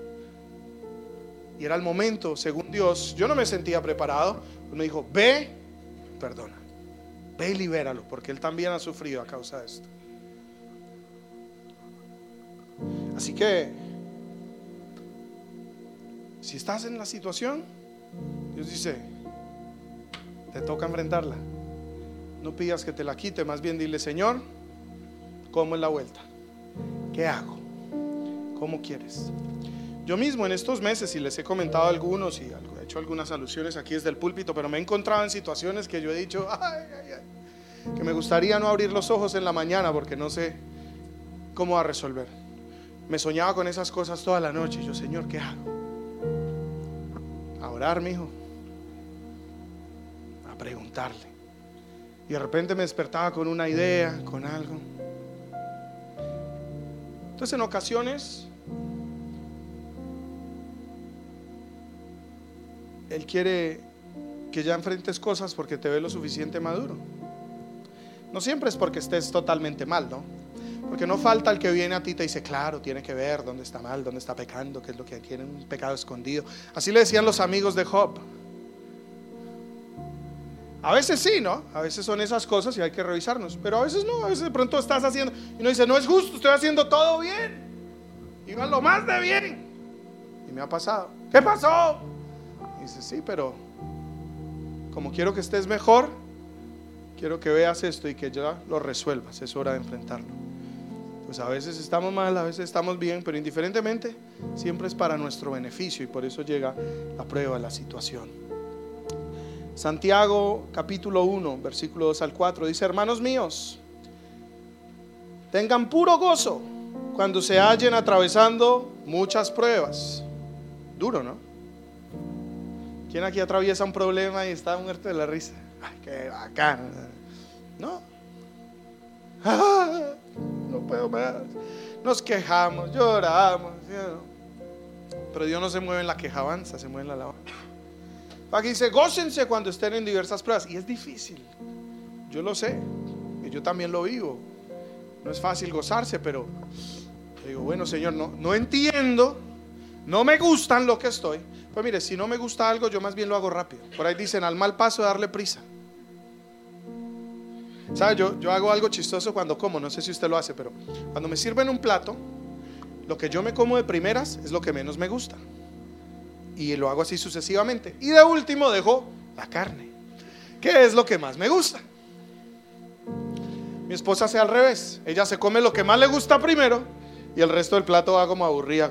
Y era el momento, según Dios, yo no me sentía preparado. Me dijo, ve, perdona, ve y libéralo, porque él también ha sufrido a causa de esto. Así que, si estás en la situación, Dios dice, te toca enfrentarla. No pidas que te la quite, más bien dile, Señor, ¿cómo es la vuelta? ¿Qué hago? ¿Cómo quieres? Yo mismo en estos meses, y les he comentado algunos y he hecho algunas alusiones aquí desde el púlpito, pero me he encontrado en situaciones que yo he dicho, que me gustaría no abrir los ojos en la mañana porque no sé cómo va a resolver. Me soñaba con esas cosas toda la noche. Yo, Señor, ¿qué hago? A orar, mi hijo. A preguntarle. Y de repente me despertaba con una idea, con algo. Entonces en ocasiones Él quiere que ya enfrentes cosas porque te ve lo suficiente maduro. No siempre es porque estés totalmente mal, ¿no? Porque no falta el que viene a ti y te dice, claro, tiene que ver dónde está mal, dónde está pecando, qué es lo que tiene un pecado escondido. Así le decían los amigos de Job. A veces sí, ¿no? A veces son esas cosas y hay que revisarnos. Pero a veces no, a veces de pronto estás haciendo y uno dice, no es justo, estoy haciendo todo bien. Iba lo más de bien. Y me ha pasado. ¿Qué pasó? Dice, sí, pero como quiero que estés mejor, quiero que veas esto y que ya lo resuelvas. Es hora de enfrentarlo. Pues a veces estamos mal, a veces estamos bien, pero indiferentemente siempre es para nuestro beneficio y por eso llega la prueba, la situación. Santiago capítulo 1, versículo 2 al 4 dice, hermanos míos, tengan puro gozo cuando se hallen atravesando muchas pruebas. Duro, ¿no? ¿Quién aquí atraviesa un problema y está muerto de la risa? Ay, qué bacán. ¿No? no puedo más. Nos quejamos, lloramos. Pero Dios no se mueve en la quejabanza, se mueve en la alabanza. Aquí dice, gócense cuando estén en diversas pruebas. Y es difícil. Yo lo sé. Y yo también lo vivo. No es fácil gozarse, pero digo, bueno, Señor, no, no entiendo. No me gustan lo que estoy. Pues mire, si no me gusta algo, yo más bien lo hago rápido. Por ahí dicen, al mal paso darle prisa. ¿Sabe? Yo, yo hago algo chistoso cuando como, no sé si usted lo hace, pero cuando me sirven un plato, lo que yo me como de primeras es lo que menos me gusta. Y lo hago así sucesivamente. Y de último dejo la carne, que es lo que más me gusta. Mi esposa hace al revés. Ella se come lo que más le gusta primero y el resto del plato va como aburrida.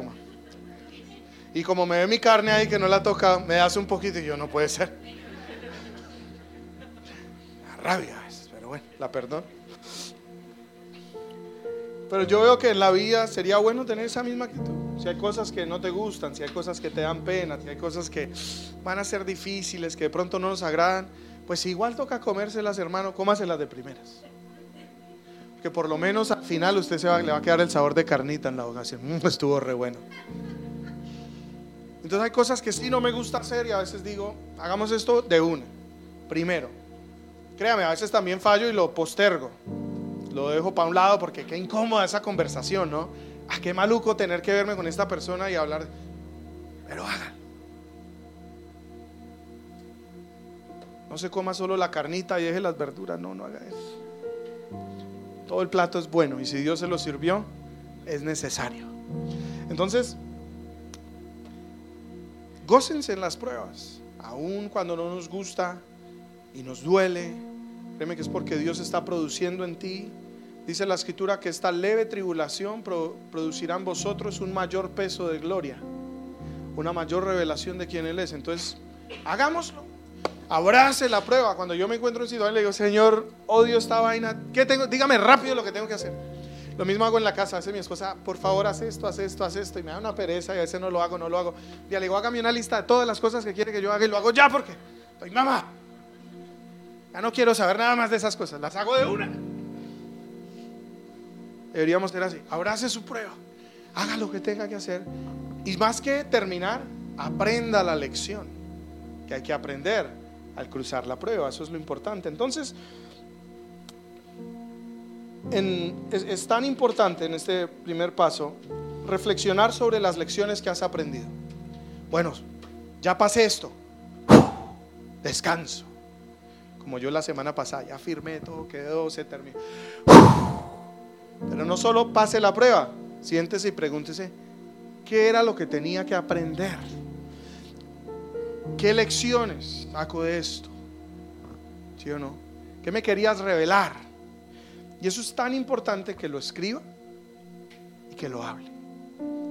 Y como me ve mi carne ahí que no la toca, me hace un poquito y yo no puede ser. La rabia bueno, la perdón. Pero yo veo que en la vida sería bueno tener esa misma actitud. si hay cosas que no te gustan, si hay cosas que te dan pena, si hay cosas que van a ser difíciles, que de pronto no nos agradan, pues igual toca comérselas, hermano, cómaselas de primeras. Que por lo menos al final usted se le va a quedar el sabor de carnita en la ocasión. Mm, estuvo re bueno. Entonces hay cosas que sí no me gusta hacer y a veces digo, hagamos esto de una. Primero, créame, a veces también fallo y lo postergo. Lo dejo para un lado porque qué incómoda esa conversación, ¿no? Ah, qué maluco tener que verme con esta persona y hablar. Pero hagan. No se coma solo la carnita y deje las verduras. No, no haga eso. Todo el plato es bueno y si Dios se lo sirvió, es necesario. Entonces, gócense en las pruebas, aun cuando no nos gusta y nos duele. Créeme que es porque Dios está produciendo en ti. Dice la escritura que esta leve tribulación producirá en vosotros un mayor peso de gloria, una mayor revelación de quién Él es. Entonces, hagámoslo. Abrace la prueba. Cuando yo me encuentro en situación, le digo, Señor, odio esta vaina. ¿Qué tengo? Dígame rápido lo que tengo que hacer. Lo mismo hago en la casa. Hace mi esposa, por favor, haz esto, haz esto, haz esto. Y me da una pereza y a veces no lo hago, no lo hago. Y le digo, hágame una lista de todas las cosas que quiere que yo haga y lo hago ya porque estoy mamá. Ya no quiero saber nada más de esas cosas. Las hago de una. Deberíamos ser así. Abrace su prueba. Haga lo que tenga que hacer. Y más que terminar, aprenda la lección que hay que aprender al cruzar la prueba. Eso es lo importante. Entonces, es, tan importante en este primer paso reflexionar sobre las lecciones que has aprendido. Bueno, ya pasé esto. Descanso. Como yo la semana pasada, ya firmé, todo quedó, se terminó. Pero no solo pase la prueba, siéntese y pregúntese, ¿qué era lo que tenía que aprender? ¿Qué lecciones saco de esto? ¿Sí o no? ¿Qué me querías revelar? Y eso es tan importante que lo escriba y que lo hable.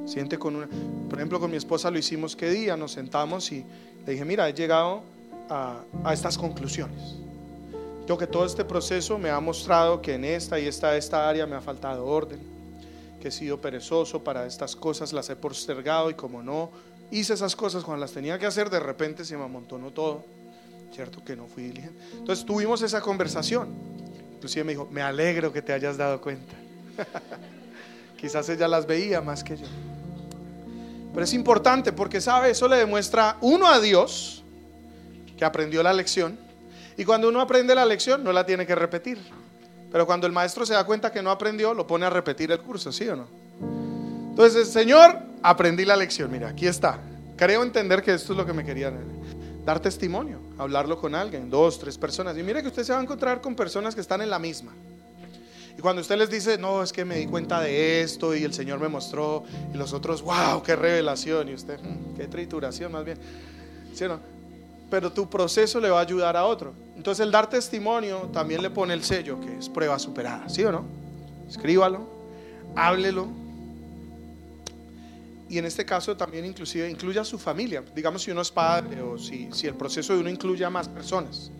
Siente con una, por ejemplo, con mi esposa lo hicimos qué día, nos sentamos y le dije, mira, he llegado a, a estas conclusiones. Yo que todo este proceso me ha mostrado que en esta y esta, esta área me ha faltado orden, que he sido perezoso para estas cosas, las he postergado y como no hice esas cosas cuando las tenía que hacer, de repente se me amontonó todo. ¿Cierto? Que no fui diligente. Entonces tuvimos esa conversación. Inclusive me dijo, me alegro que te hayas dado cuenta. Quizás ella las veía más que yo. Pero es importante porque, ¿sabe? Eso le demuestra uno a Dios que aprendió la lección. Y cuando uno aprende la lección, no la tiene que repetir. Pero cuando el maestro se da cuenta que no aprendió, lo pone a repetir el curso, ¿sí o no? Entonces, Señor, aprendí la lección. Mira, aquí está. Creo entender que esto es lo que me quería dar testimonio, hablarlo con alguien, dos, tres personas. Y mire que usted se va a encontrar con personas que están en la misma. Y cuando usted les dice, no, es que me di cuenta de esto y el Señor me mostró, y los otros, wow, qué revelación, y usted, hmm, qué trituración más bien. ¿Sí o no? Pero tu proceso le va a ayudar a otro. Entonces el dar testimonio también le pone el sello, que es prueba superada, ¿sí o no? Escríbalo, háblelo, y en este caso también inclusive incluye a su familia. Digamos si uno es padre o si, si el proceso de uno incluye a más personas.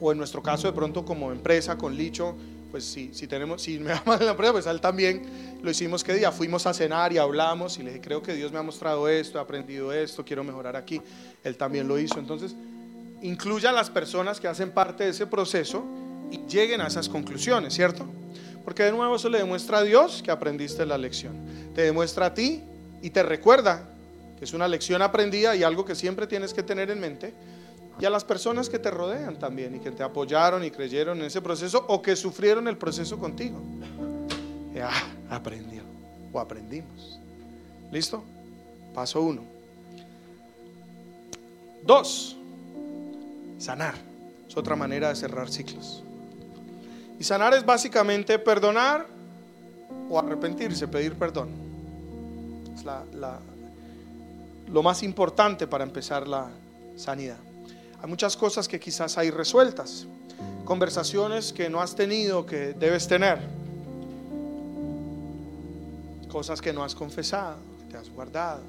O en nuestro caso de pronto como empresa con Licho, pues si, si tenemos, si me aman en la empresa, pues él también lo hicimos que día. Fuimos a cenar y hablamos y le dije, creo que Dios me ha mostrado esto, he aprendido esto, quiero mejorar aquí. Él también lo hizo. Entonces, incluya a las personas que hacen parte de ese proceso y lleguen a esas conclusiones, ¿cierto? Porque de nuevo eso le demuestra a Dios que aprendiste la lección. Te demuestra a ti y te recuerda que es una lección aprendida y algo que siempre tienes que tener en mente. Y a las personas que te rodean también y que te apoyaron y creyeron en ese proceso o que sufrieron el proceso contigo. Ya, aprendió o aprendimos. ¿Listo? Paso uno. Dos, sanar. Es otra manera de cerrar ciclos. Y sanar es básicamente perdonar o arrepentirse, pedir perdón lo más importante para empezar la sanidad. Hay muchas cosas que quizás hay resueltas, conversaciones que no has tenido que debes tener, cosas que no has confesado, que te has guardado,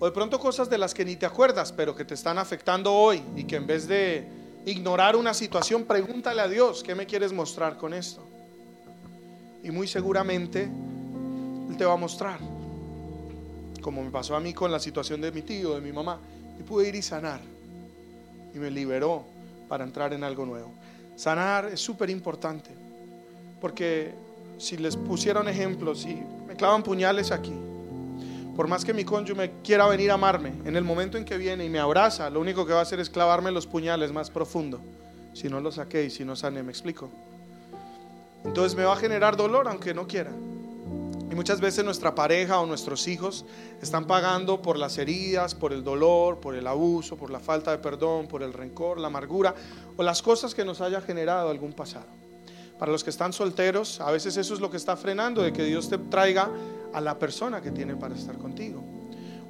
o de pronto cosas de las que ni te acuerdas, pero que te están afectando hoy y que en vez de ignorar una situación, pregúntale a Dios, ¿qué me quieres mostrar con esto? Y muy seguramente Él te va a mostrar. Como me pasó a mí con la situación de mi tío, de mi mamá, y pude ir y sanar. Y me liberó para entrar en algo nuevo. Sanar es súper importante, porque si les pusieron ejemplos, si me clavan puñales aquí, por más que mi cónyuge quiera venir a amarme, en el momento en que viene y me abraza, lo único que va a hacer es clavarme los puñales más profundo. Si no lo saqué y si no sané, me explico. Entonces me va a generar dolor aunque no quiera. Y muchas veces nuestra pareja o nuestros hijos están pagando por las heridas, por el dolor, por el abuso, por la falta de perdón, por el rencor, la amargura o las cosas que nos haya generado algún pasado. Para los que están solteros, a veces eso es lo que está frenando de que Dios te traiga a la persona que tiene para estar contigo.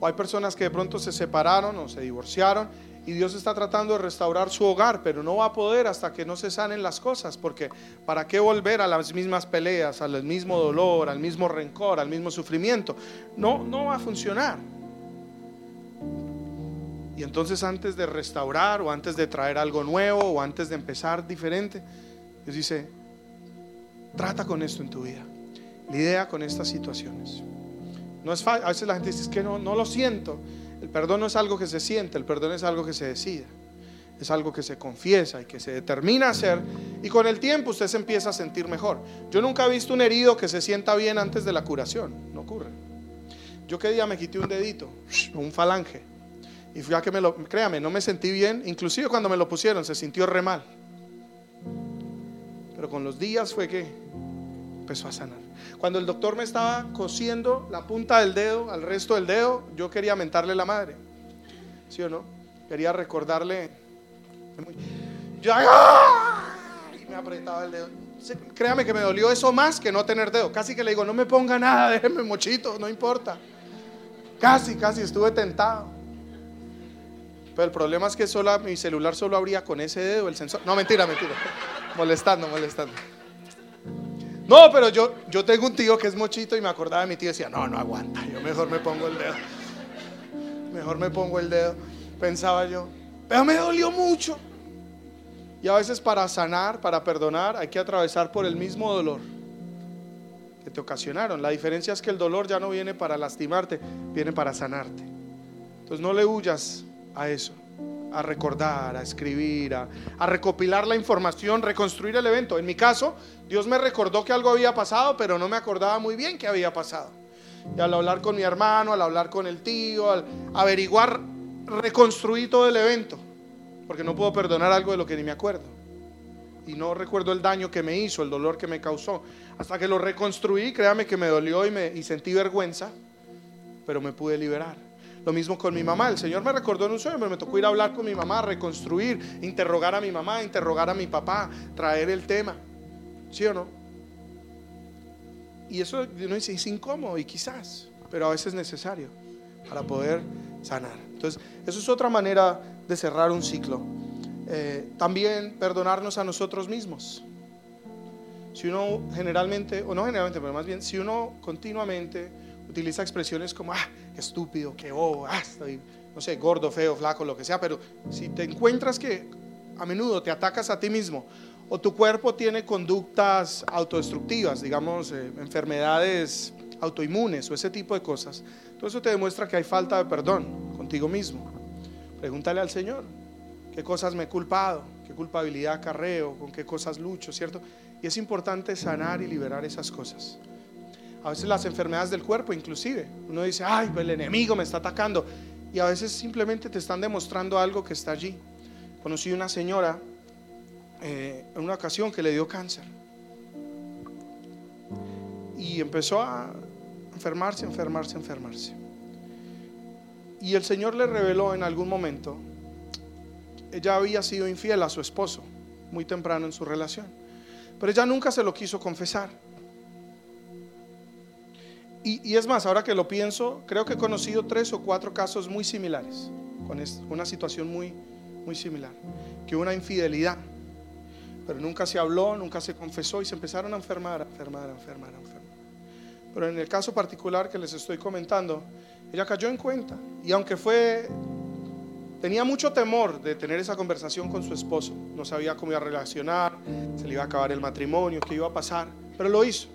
O hay personas que de pronto se separaron o se divorciaron y Dios está tratando de restaurar su hogar, pero no va a poder hasta que no se sanen las cosas, porque ¿para qué volver a las mismas peleas, al mismo dolor, al mismo rencor, al mismo sufrimiento? No, no va a funcionar. Y entonces antes de restaurar o antes de traer algo nuevo o antes de empezar diferente, Dios dice, trata con esto en tu vida lidia con estas situaciones. No es A veces la gente dice, es que no, no lo siento. El perdón no es algo que se siente, el perdón es algo que se decide. Es algo que se confiesa y que se determina a hacer. Y con el tiempo usted se empieza a sentir mejor. Yo nunca he visto un herido que se sienta bien antes de la curación. No ocurre. Yo qué día me quité un dedito, un falange. Y fui a que me lo, créame, no me sentí bien. Inclusive cuando me lo pusieron se sintió re mal. Pero con los días fue que empezó a sanar. Cuando el doctor me estaba cosiendo la punta del dedo al resto del dedo, yo quería mentarle la madre. ¿Sí o no? Quería recordarle. Y me apretaba el dedo. Créame que me dolió eso más que no tener dedo. Casi que le digo, no me ponga nada, déjeme mochito, no importa. Casi, casi estuve tentado. Pero el problema es que solo, mi celular solo abría con ese dedo el sensor. No, mentira, mentira. Molestando, molestando. No, pero yo, yo tengo un tío que es mochito y me acordaba de mi tío y decía, no, no aguanta, yo mejor me pongo el dedo. Mejor me pongo el dedo, pensaba yo. Pero me dolió mucho. Y a veces para sanar, para perdonar, hay que atravesar por el mismo dolor que te ocasionaron. La diferencia es que el dolor ya no viene para lastimarte, viene para sanarte. Entonces no le huyas a eso a recordar, a escribir, a, recopilar la información, reconstruir el evento. En mi caso, Dios me recordó que algo había pasado, pero no me acordaba muy bien qué había pasado. Y al hablar con mi hermano, al hablar con el tío, al averiguar, reconstruí todo el evento, porque no puedo perdonar algo de lo que ni me acuerdo. Y no recuerdo el daño que me hizo, el dolor que me causó. Hasta que lo reconstruí, créame que me dolió y, me, y sentí vergüenza, pero me pude liberar. Lo mismo con mi mamá. El Señor me recordó en un sueño, pero me tocó ir a hablar con mi mamá, reconstruir, interrogar a mi mamá, interrogar a mi papá, traer el tema. ¿Sí o no? Y eso no es, incómodo y quizás, pero a veces es necesario para poder sanar. Entonces, eso es otra manera de cerrar un ciclo. Eh, también perdonarnos a nosotros mismos. Si uno generalmente, o no generalmente, pero más bien, si uno continuamente utiliza expresiones como, ah, qué estúpido, qué bobo, ah, no sé, gordo, feo, flaco, lo que sea, pero si te encuentras que a menudo te atacas a ti mismo o tu cuerpo tiene conductas autodestructivas, digamos, eh, enfermedades autoinmunes o ese tipo de cosas, todo eso te demuestra que hay falta de perdón contigo mismo. Pregúntale al Señor, qué cosas me he culpado, qué culpabilidad carreo, con qué cosas lucho, ¿cierto? Y es importante sanar y liberar esas cosas a veces las enfermedades del cuerpo inclusive. Uno dice, ay, el enemigo me está atacando. Y a veces simplemente te están demostrando algo que está allí. Conocí una señora eh, en una ocasión que le dio cáncer. Y empezó a enfermarse, enfermarse, enfermarse. Y el Señor le reveló en algún momento, ella había sido infiel a su esposo muy temprano en su relación. Pero ella nunca se lo quiso confesar. Y, es más, ahora que lo pienso, creo que he conocido tres o cuatro casos muy similares, con una situación muy, muy similar, que una infidelidad, pero nunca se habló, nunca se confesó y se empezaron a enfermar, a enfermar, a enfermar, a enfermar. Pero en el caso particular que les estoy comentando, ella cayó en cuenta y aunque fue, tenía mucho temor de tener esa conversación con su esposo, no sabía cómo iba a relacionar, se le iba a acabar el matrimonio, qué iba a pasar, pero lo hizo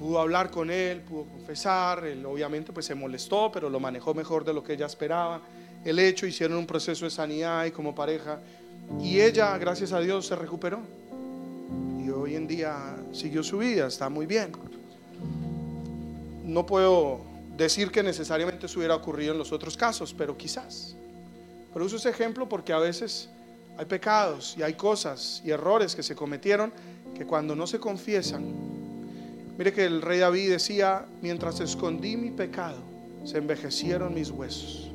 pudo hablar con él, pudo confesar, él obviamente pues se molestó, pero lo manejó mejor de lo que ella esperaba. El hecho, hicieron un proceso de sanidad y como pareja, y ella, gracias a Dios, se recuperó. Y hoy en día siguió su vida, está muy bien. No puedo decir que necesariamente eso hubiera ocurrido en los otros casos, pero quizás. Pero uso ese ejemplo porque a veces hay pecados y hay cosas y errores que se cometieron que cuando no se confiesan, mire que el rey David decía, mientras escondí mi pecado, se envejecieron mis huesos.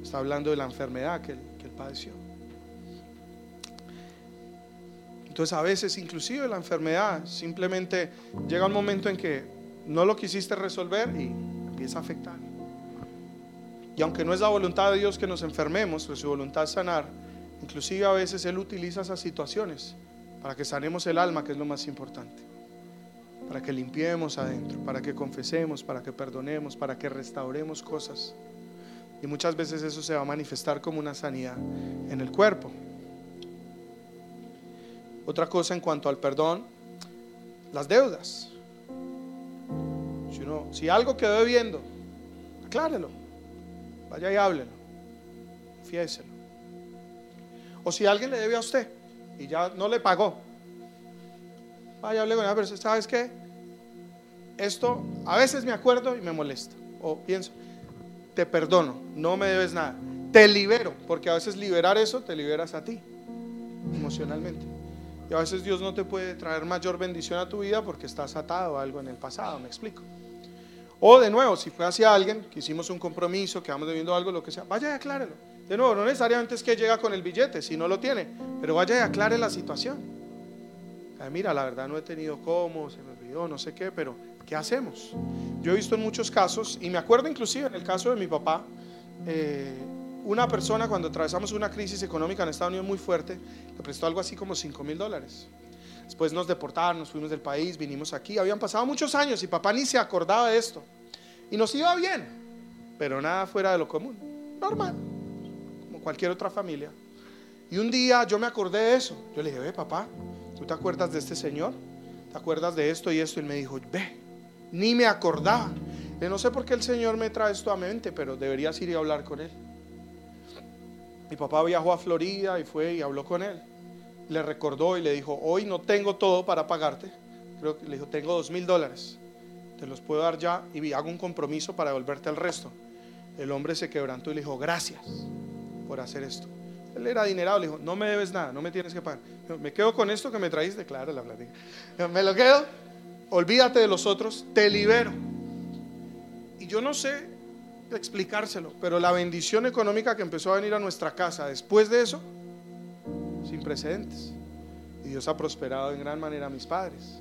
Está hablando de la enfermedad que él, que él padeció. Entonces a veces inclusive la enfermedad simplemente llega un momento en que no lo quisiste resolver y empieza a afectar. Y aunque no es la voluntad de Dios que nos enfermemos, pues su voluntad es sanar, inclusive a veces Él utiliza esas situaciones para que sanemos el alma, que es lo más importante. Para que limpiemos adentro, para que confesemos, para que perdonemos, para que restauremos cosas. Y muchas veces eso se va a manifestar como una sanidad en el cuerpo. Otra cosa en cuanto al perdón, las deudas. Si, uno, si algo quedó debiendo, aclárelo. Vaya y háblelo. Fiéselo. O si alguien le debe a usted y ya no le pagó, vaya, hable con él, pero ¿sabes qué? Esto a veces me acuerdo y me molesta. O pienso, te perdono, no me debes nada. Te libero, porque a veces liberar eso te liberas a ti emocionalmente. Y a veces Dios no te puede traer mayor bendición a tu vida porque estás atado a algo en el pasado, me explico. O de nuevo, si fue hacia alguien, que hicimos un compromiso, que vamos debiendo algo, lo que sea, vaya y aclárelo. De nuevo, no necesariamente es que llega con el billete, si no lo tiene, pero vaya y aclare la situación. Mira, la verdad no he tenido cómo, se me olvidó, no sé qué, pero ¿qué hacemos? Yo he visto en muchos casos, y me acuerdo inclusive en el caso de mi papá, eh, una persona cuando atravesamos una crisis económica en Estados Unidos muy fuerte, le prestó algo así como 5 mil dólares. Después nos deportaron, nos fuimos del país, vinimos aquí. Habían pasado muchos años y papá ni se acordaba de esto. Y nos iba bien, pero nada fuera de lo común. Normal, como cualquier otra familia. Y un día yo me acordé de eso. Yo le dije, ve papá, ¿tú te acuerdas de este señor? ¿Te acuerdas de esto y esto? Y él me dijo, ve, ni me acordaba. No sé por qué el Señor me trae esto a mente, pero deberías ir y hablar con él. Mi papá viajó a Florida y fue y habló con él. Le recordó y le dijo, hoy no tengo todo para pagarte. Creo que le dijo, tengo dos mil dólares. Te los puedo dar ya y hago un compromiso para devolverte el resto. El hombre se quebrantó y le dijo, gracias por hacer esto. Él era adinerado, le dijo, no me debes nada, no me tienes que pagar. Me quedo con esto que me traíste, claro, la plática. Me lo quedo, olvídate de los otros, te libero. Y yo no sé explicárselo, pero la bendición económica que empezó a venir a nuestra casa después de eso, sin precedentes. Y Dios ha prosperado en gran manera a mis padres.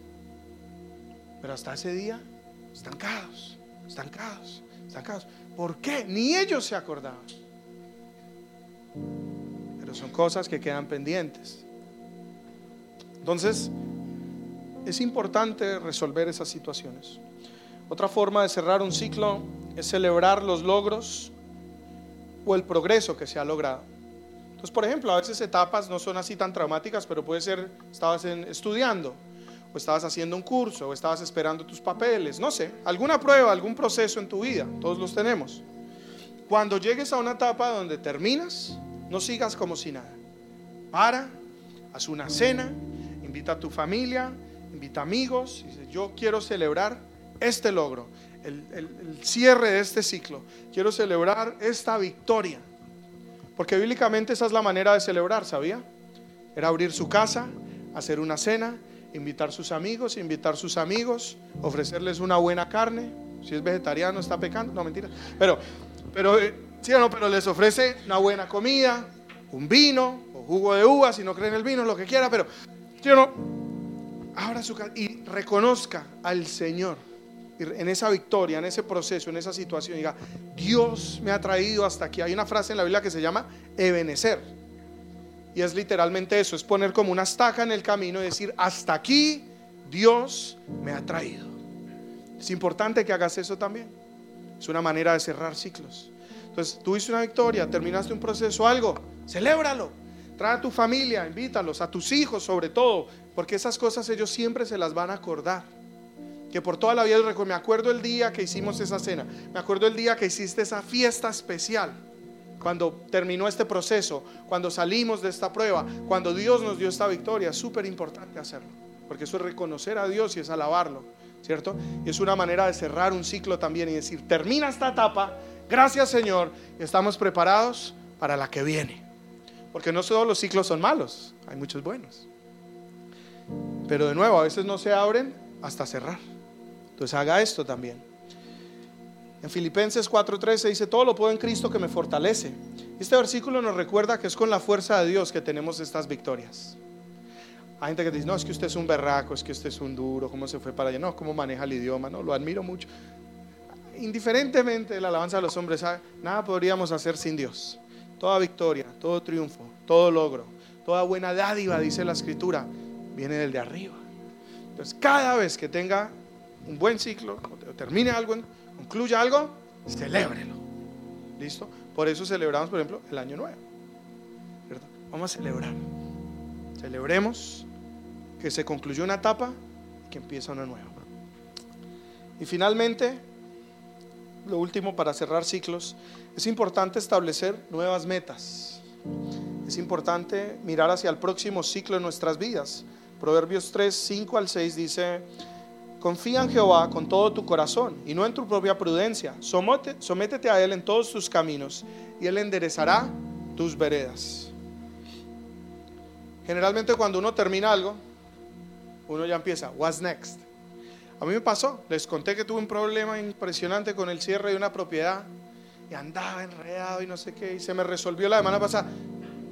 Pero hasta ese día, estancados, estancados, estancados. ¿Por qué? Ni ellos se acordaban. Pero son cosas que quedan pendientes. Entonces, es importante resolver esas situaciones. Otra forma de cerrar un ciclo es celebrar los logros o el progreso que se ha logrado. Entonces, por ejemplo, a veces etapas no son así tan traumáticas, pero puede ser, estabas estudiando, o estabas haciendo un curso, o estabas esperando tus papeles, no sé, alguna prueba, algún proceso en tu vida, todos los tenemos. Cuando llegues a una etapa donde terminas, no sigas como si nada. Para, haz una cena, invita a tu familia, invita amigos, dice, yo quiero celebrar este logro, el, cierre de este ciclo. Quiero celebrar esta victoria. Porque bíblicamente esa es la manera de celebrar, ¿sabía? Era abrir su casa, hacer una cena, invitar sus amigos, invitar sus amigos, ofrecerles una buena carne. Si es vegetariano, está pecando. No, mentira. Pero, pero, eh, sí o no, pero les ofrece una buena comida, un vino o jugo de uva, si no creen el vino, lo que quiera. Pero, sí o no, abra su casa y reconozca al Señor en esa victoria, en ese proceso, en esa situación, diga, Dios me ha traído hasta aquí. Hay una frase en la Biblia que se llama ebenecer. Y es literalmente eso, es poner como una estaca en el camino y decir, hasta aquí Dios me ha traído. Es importante que hagas eso también. Es una manera de cerrar ciclos. Entonces, tuviste una victoria, terminaste un proceso, algo, celébralo. Trae a tu familia, invítalos, a tus hijos sobre todo, porque esas cosas ellos siempre se las van a acordar que por toda la vida me acuerdo el día que hicimos esa cena, me acuerdo el día que hiciste esa fiesta especial, cuando terminó este proceso, cuando salimos de esta prueba, cuando Dios nos dio esta victoria, es súper importante hacerlo, porque eso es reconocer a Dios y es alabarlo, ¿cierto? Y es una manera de cerrar un ciclo también y decir, termina esta etapa, gracias Señor, estamos preparados para la que viene. Porque no todos los ciclos son malos, hay muchos buenos. Pero de nuevo, a veces no se abren hasta cerrar. Entonces haga esto también. En Filipenses 4:13 dice, todo lo puedo en Cristo que me fortalece. Este versículo nos recuerda que es con la fuerza de Dios que tenemos estas victorias. Hay gente que dice, no, es que usted es un berraco, es que usted es un duro, ¿cómo se fue para allá? No, ¿cómo maneja el idioma? No, lo admiro mucho. Indiferentemente de la alabanza de los hombres, nada podríamos hacer sin Dios. Toda victoria, todo triunfo, todo logro, toda buena dádiva, dice la escritura, viene del de arriba. Entonces, cada vez que tenga un buen ciclo, termine algo, concluya algo, celébrelo. ¿Listo? Por eso celebramos, por ejemplo, el año nuevo. Vamos a celebrar. Celebremos que se concluyó una etapa y que empieza una nueva. Y finalmente, lo último para cerrar ciclos, es importante establecer nuevas metas. Es importante mirar hacia el próximo ciclo de nuestras vidas. Proverbios 3, 5 al 6 dice, confía en Jehová con todo tu corazón y no en tu propia prudencia. sométete a Él en todos tus caminos y Él enderezará tus veredas. Generalmente cuando uno termina algo, uno ya empieza, what's next? A mí me pasó, les conté que tuve un problema impresionante con el cierre de una propiedad y andaba enredado y no sé qué, y se me resolvió la semana pasada.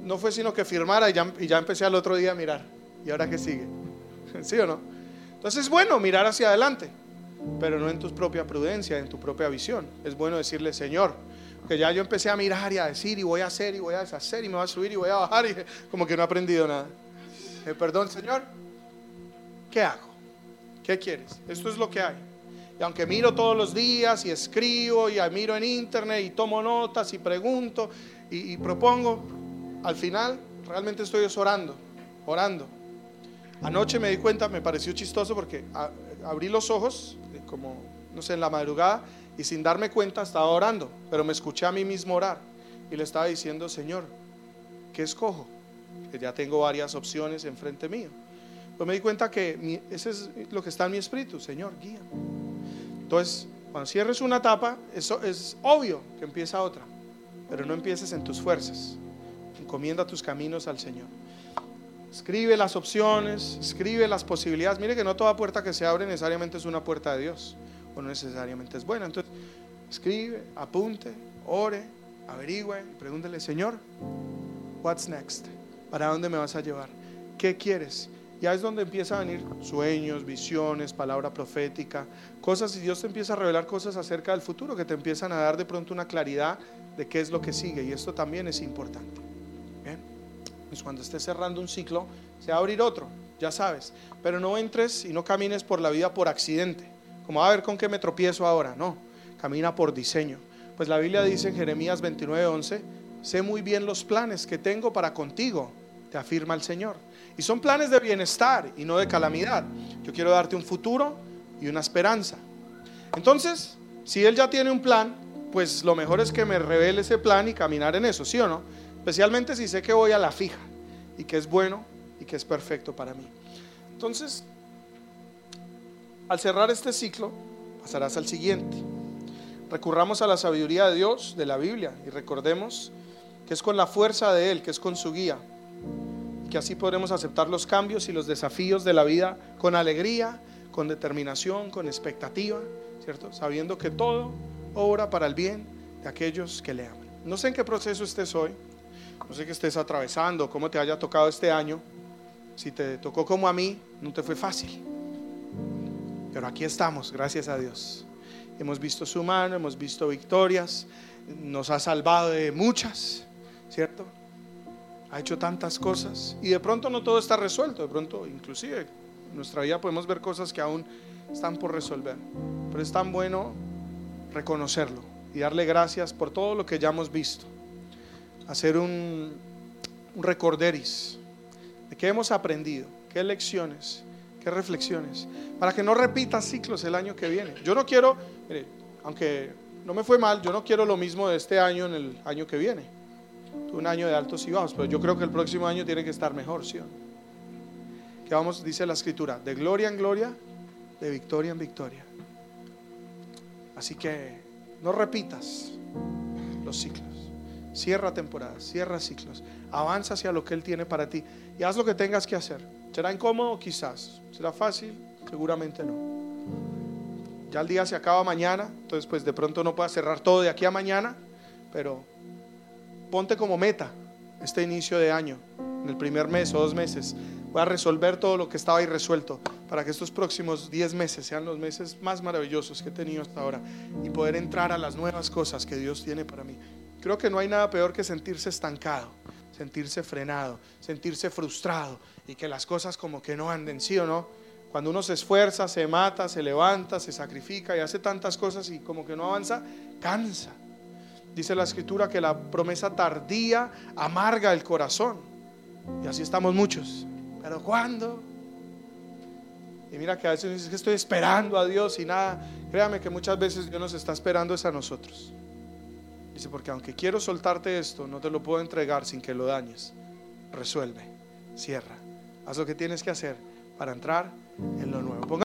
No fue sino que firmara y ya, y ya empecé al otro día a mirar. ¿Y ahora qué sigue? ¿Sí o no? Entonces es bueno mirar hacia adelante, pero no en tu propia prudencia, en tu propia visión. Es bueno decirle, Señor, que ya yo empecé a mirar y a decir y voy a hacer y voy a deshacer y me voy a subir y voy a bajar y como que no he aprendido nada. Eh, perdón, Señor, ¿qué hago? ¿Qué quieres? Esto es lo que hay. Y aunque miro todos los días y escribo y miro en internet y tomo notas y pregunto y, propongo, al final realmente estoy orando, orando. Anoche me di cuenta, me pareció chistoso porque abrí los ojos, eh, como, no sé, en la madrugada, y sin darme cuenta estaba orando, pero me escuché a mí mismo orar y le estaba diciendo, Señor, ¿qué escojo? Que ya tengo varias opciones enfrente mío. Pues me di cuenta que ese es lo que está en mi espíritu, Señor, guía. Entonces, cuando cierres una etapa, eso es obvio que empieza otra, pero no empieces en tus fuerzas. Encomienda tus caminos al Señor. Escribe las opciones, escribe las posibilidades. Mire que no toda puerta que se abre necesariamente es una puerta de Dios o no necesariamente es buena. Entonces, escribe, apunte, ore, averigüe, pregúntele, Señor, what's next? ¿Para dónde me vas a llevar? ¿Qué quieres? Ya es donde empieza a venir sueños, visiones, palabra profética, cosas y Dios te empieza a revelar cosas acerca del futuro que te empiezan a dar de pronto una claridad de qué es lo que sigue y esto también es importante. ¿Bien? Pues cuando estés cerrando un ciclo, se va a abrir otro, ya sabes, pero no entres y no camines por la vida por accidente, como a ver con qué me tropiezo ahora, no, camina por diseño. Pues la Biblia dice en Jeremías 29:11, sé muy bien los planes que tengo para contigo, te afirma el Señor y son planes de bienestar y no de calamidad. Yo quiero darte un futuro y una esperanza. Entonces, si Él ya tiene un plan, pues lo mejor es que me revele ese plan y caminar en eso, ¿sí o no? Especialmente si sé que voy a la fija y que es bueno y que es perfecto para mí. Entonces, al cerrar este ciclo, pasarás al siguiente. Recurramos a la sabiduría de Dios, de la Biblia, y recordemos que es con la fuerza de Él, que es con su guía, que así podremos aceptar los cambios y los desafíos de la vida con alegría, con determinación, con expectativa, ¿cierto? Sabiendo que todo obra para el bien de aquellos que le aman. No sé en qué proceso estés hoy, no sé qué estés atravesando, cómo te haya tocado este año. Si te tocó como a mí, no te fue fácil. Pero aquí estamos, gracias a Dios. Hemos visto su mano, hemos visto victorias, nos ha salvado de muchas, ¿cierto? Ha hecho tantas cosas y de pronto no todo está resuelto, de pronto inclusive en nuestra vida podemos ver cosas que aún están por resolver, pero es tan bueno reconocerlo y darle gracias por todo lo que ya hemos visto, hacer un, un recorderis de qué hemos aprendido, qué lecciones, que reflexiones, para que no repitas ciclos el año que viene. Yo no quiero, mire, aunque no me fue mal, yo no quiero lo mismo de este año en el año que viene. Un año de altos y bajos, pero yo creo que el próximo año tiene que estar mejor, ¿sí? Que vamos, dice la escritura, de gloria en gloria, de victoria en victoria. Así que no repitas los ciclos. Cierra temporadas, cierra ciclos. Avanza hacia lo que Él tiene para ti y haz lo que tengas que hacer. ¿Será incómodo? Quizás. ¿Será fácil? Seguramente no. Ya el día se acaba mañana, entonces pues de pronto no puedas cerrar todo de aquí a mañana, pero ponte como meta este inicio de año, en el primer mes o dos meses, voy a resolver todo lo que estaba irresuelto para que estos próximos 10 meses sean los meses más maravillosos que he tenido hasta ahora y poder entrar a las nuevas cosas que Dios tiene para mí. Creo que no hay nada peor que sentirse estancado, sentirse frenado, sentirse frustrado y que las cosas como que no anden, ¿sí o no? Cuando uno se esfuerza, se mata, se levanta, se sacrifica y hace tantas cosas y como que no avanza, cansa. Dice la escritura que la promesa tardía amarga el corazón. Y así estamos muchos. Pero ¿cuándo? Y mira que a veces dices que estoy esperando a Dios y nada. Créame que muchas veces Dios nos está esperando es a nosotros. Dice, porque aunque quiero soltarte esto, no te lo puedo entregar sin que lo dañes. Resuelve, cierra. Haz lo que tienes que hacer para entrar en lo nuevo.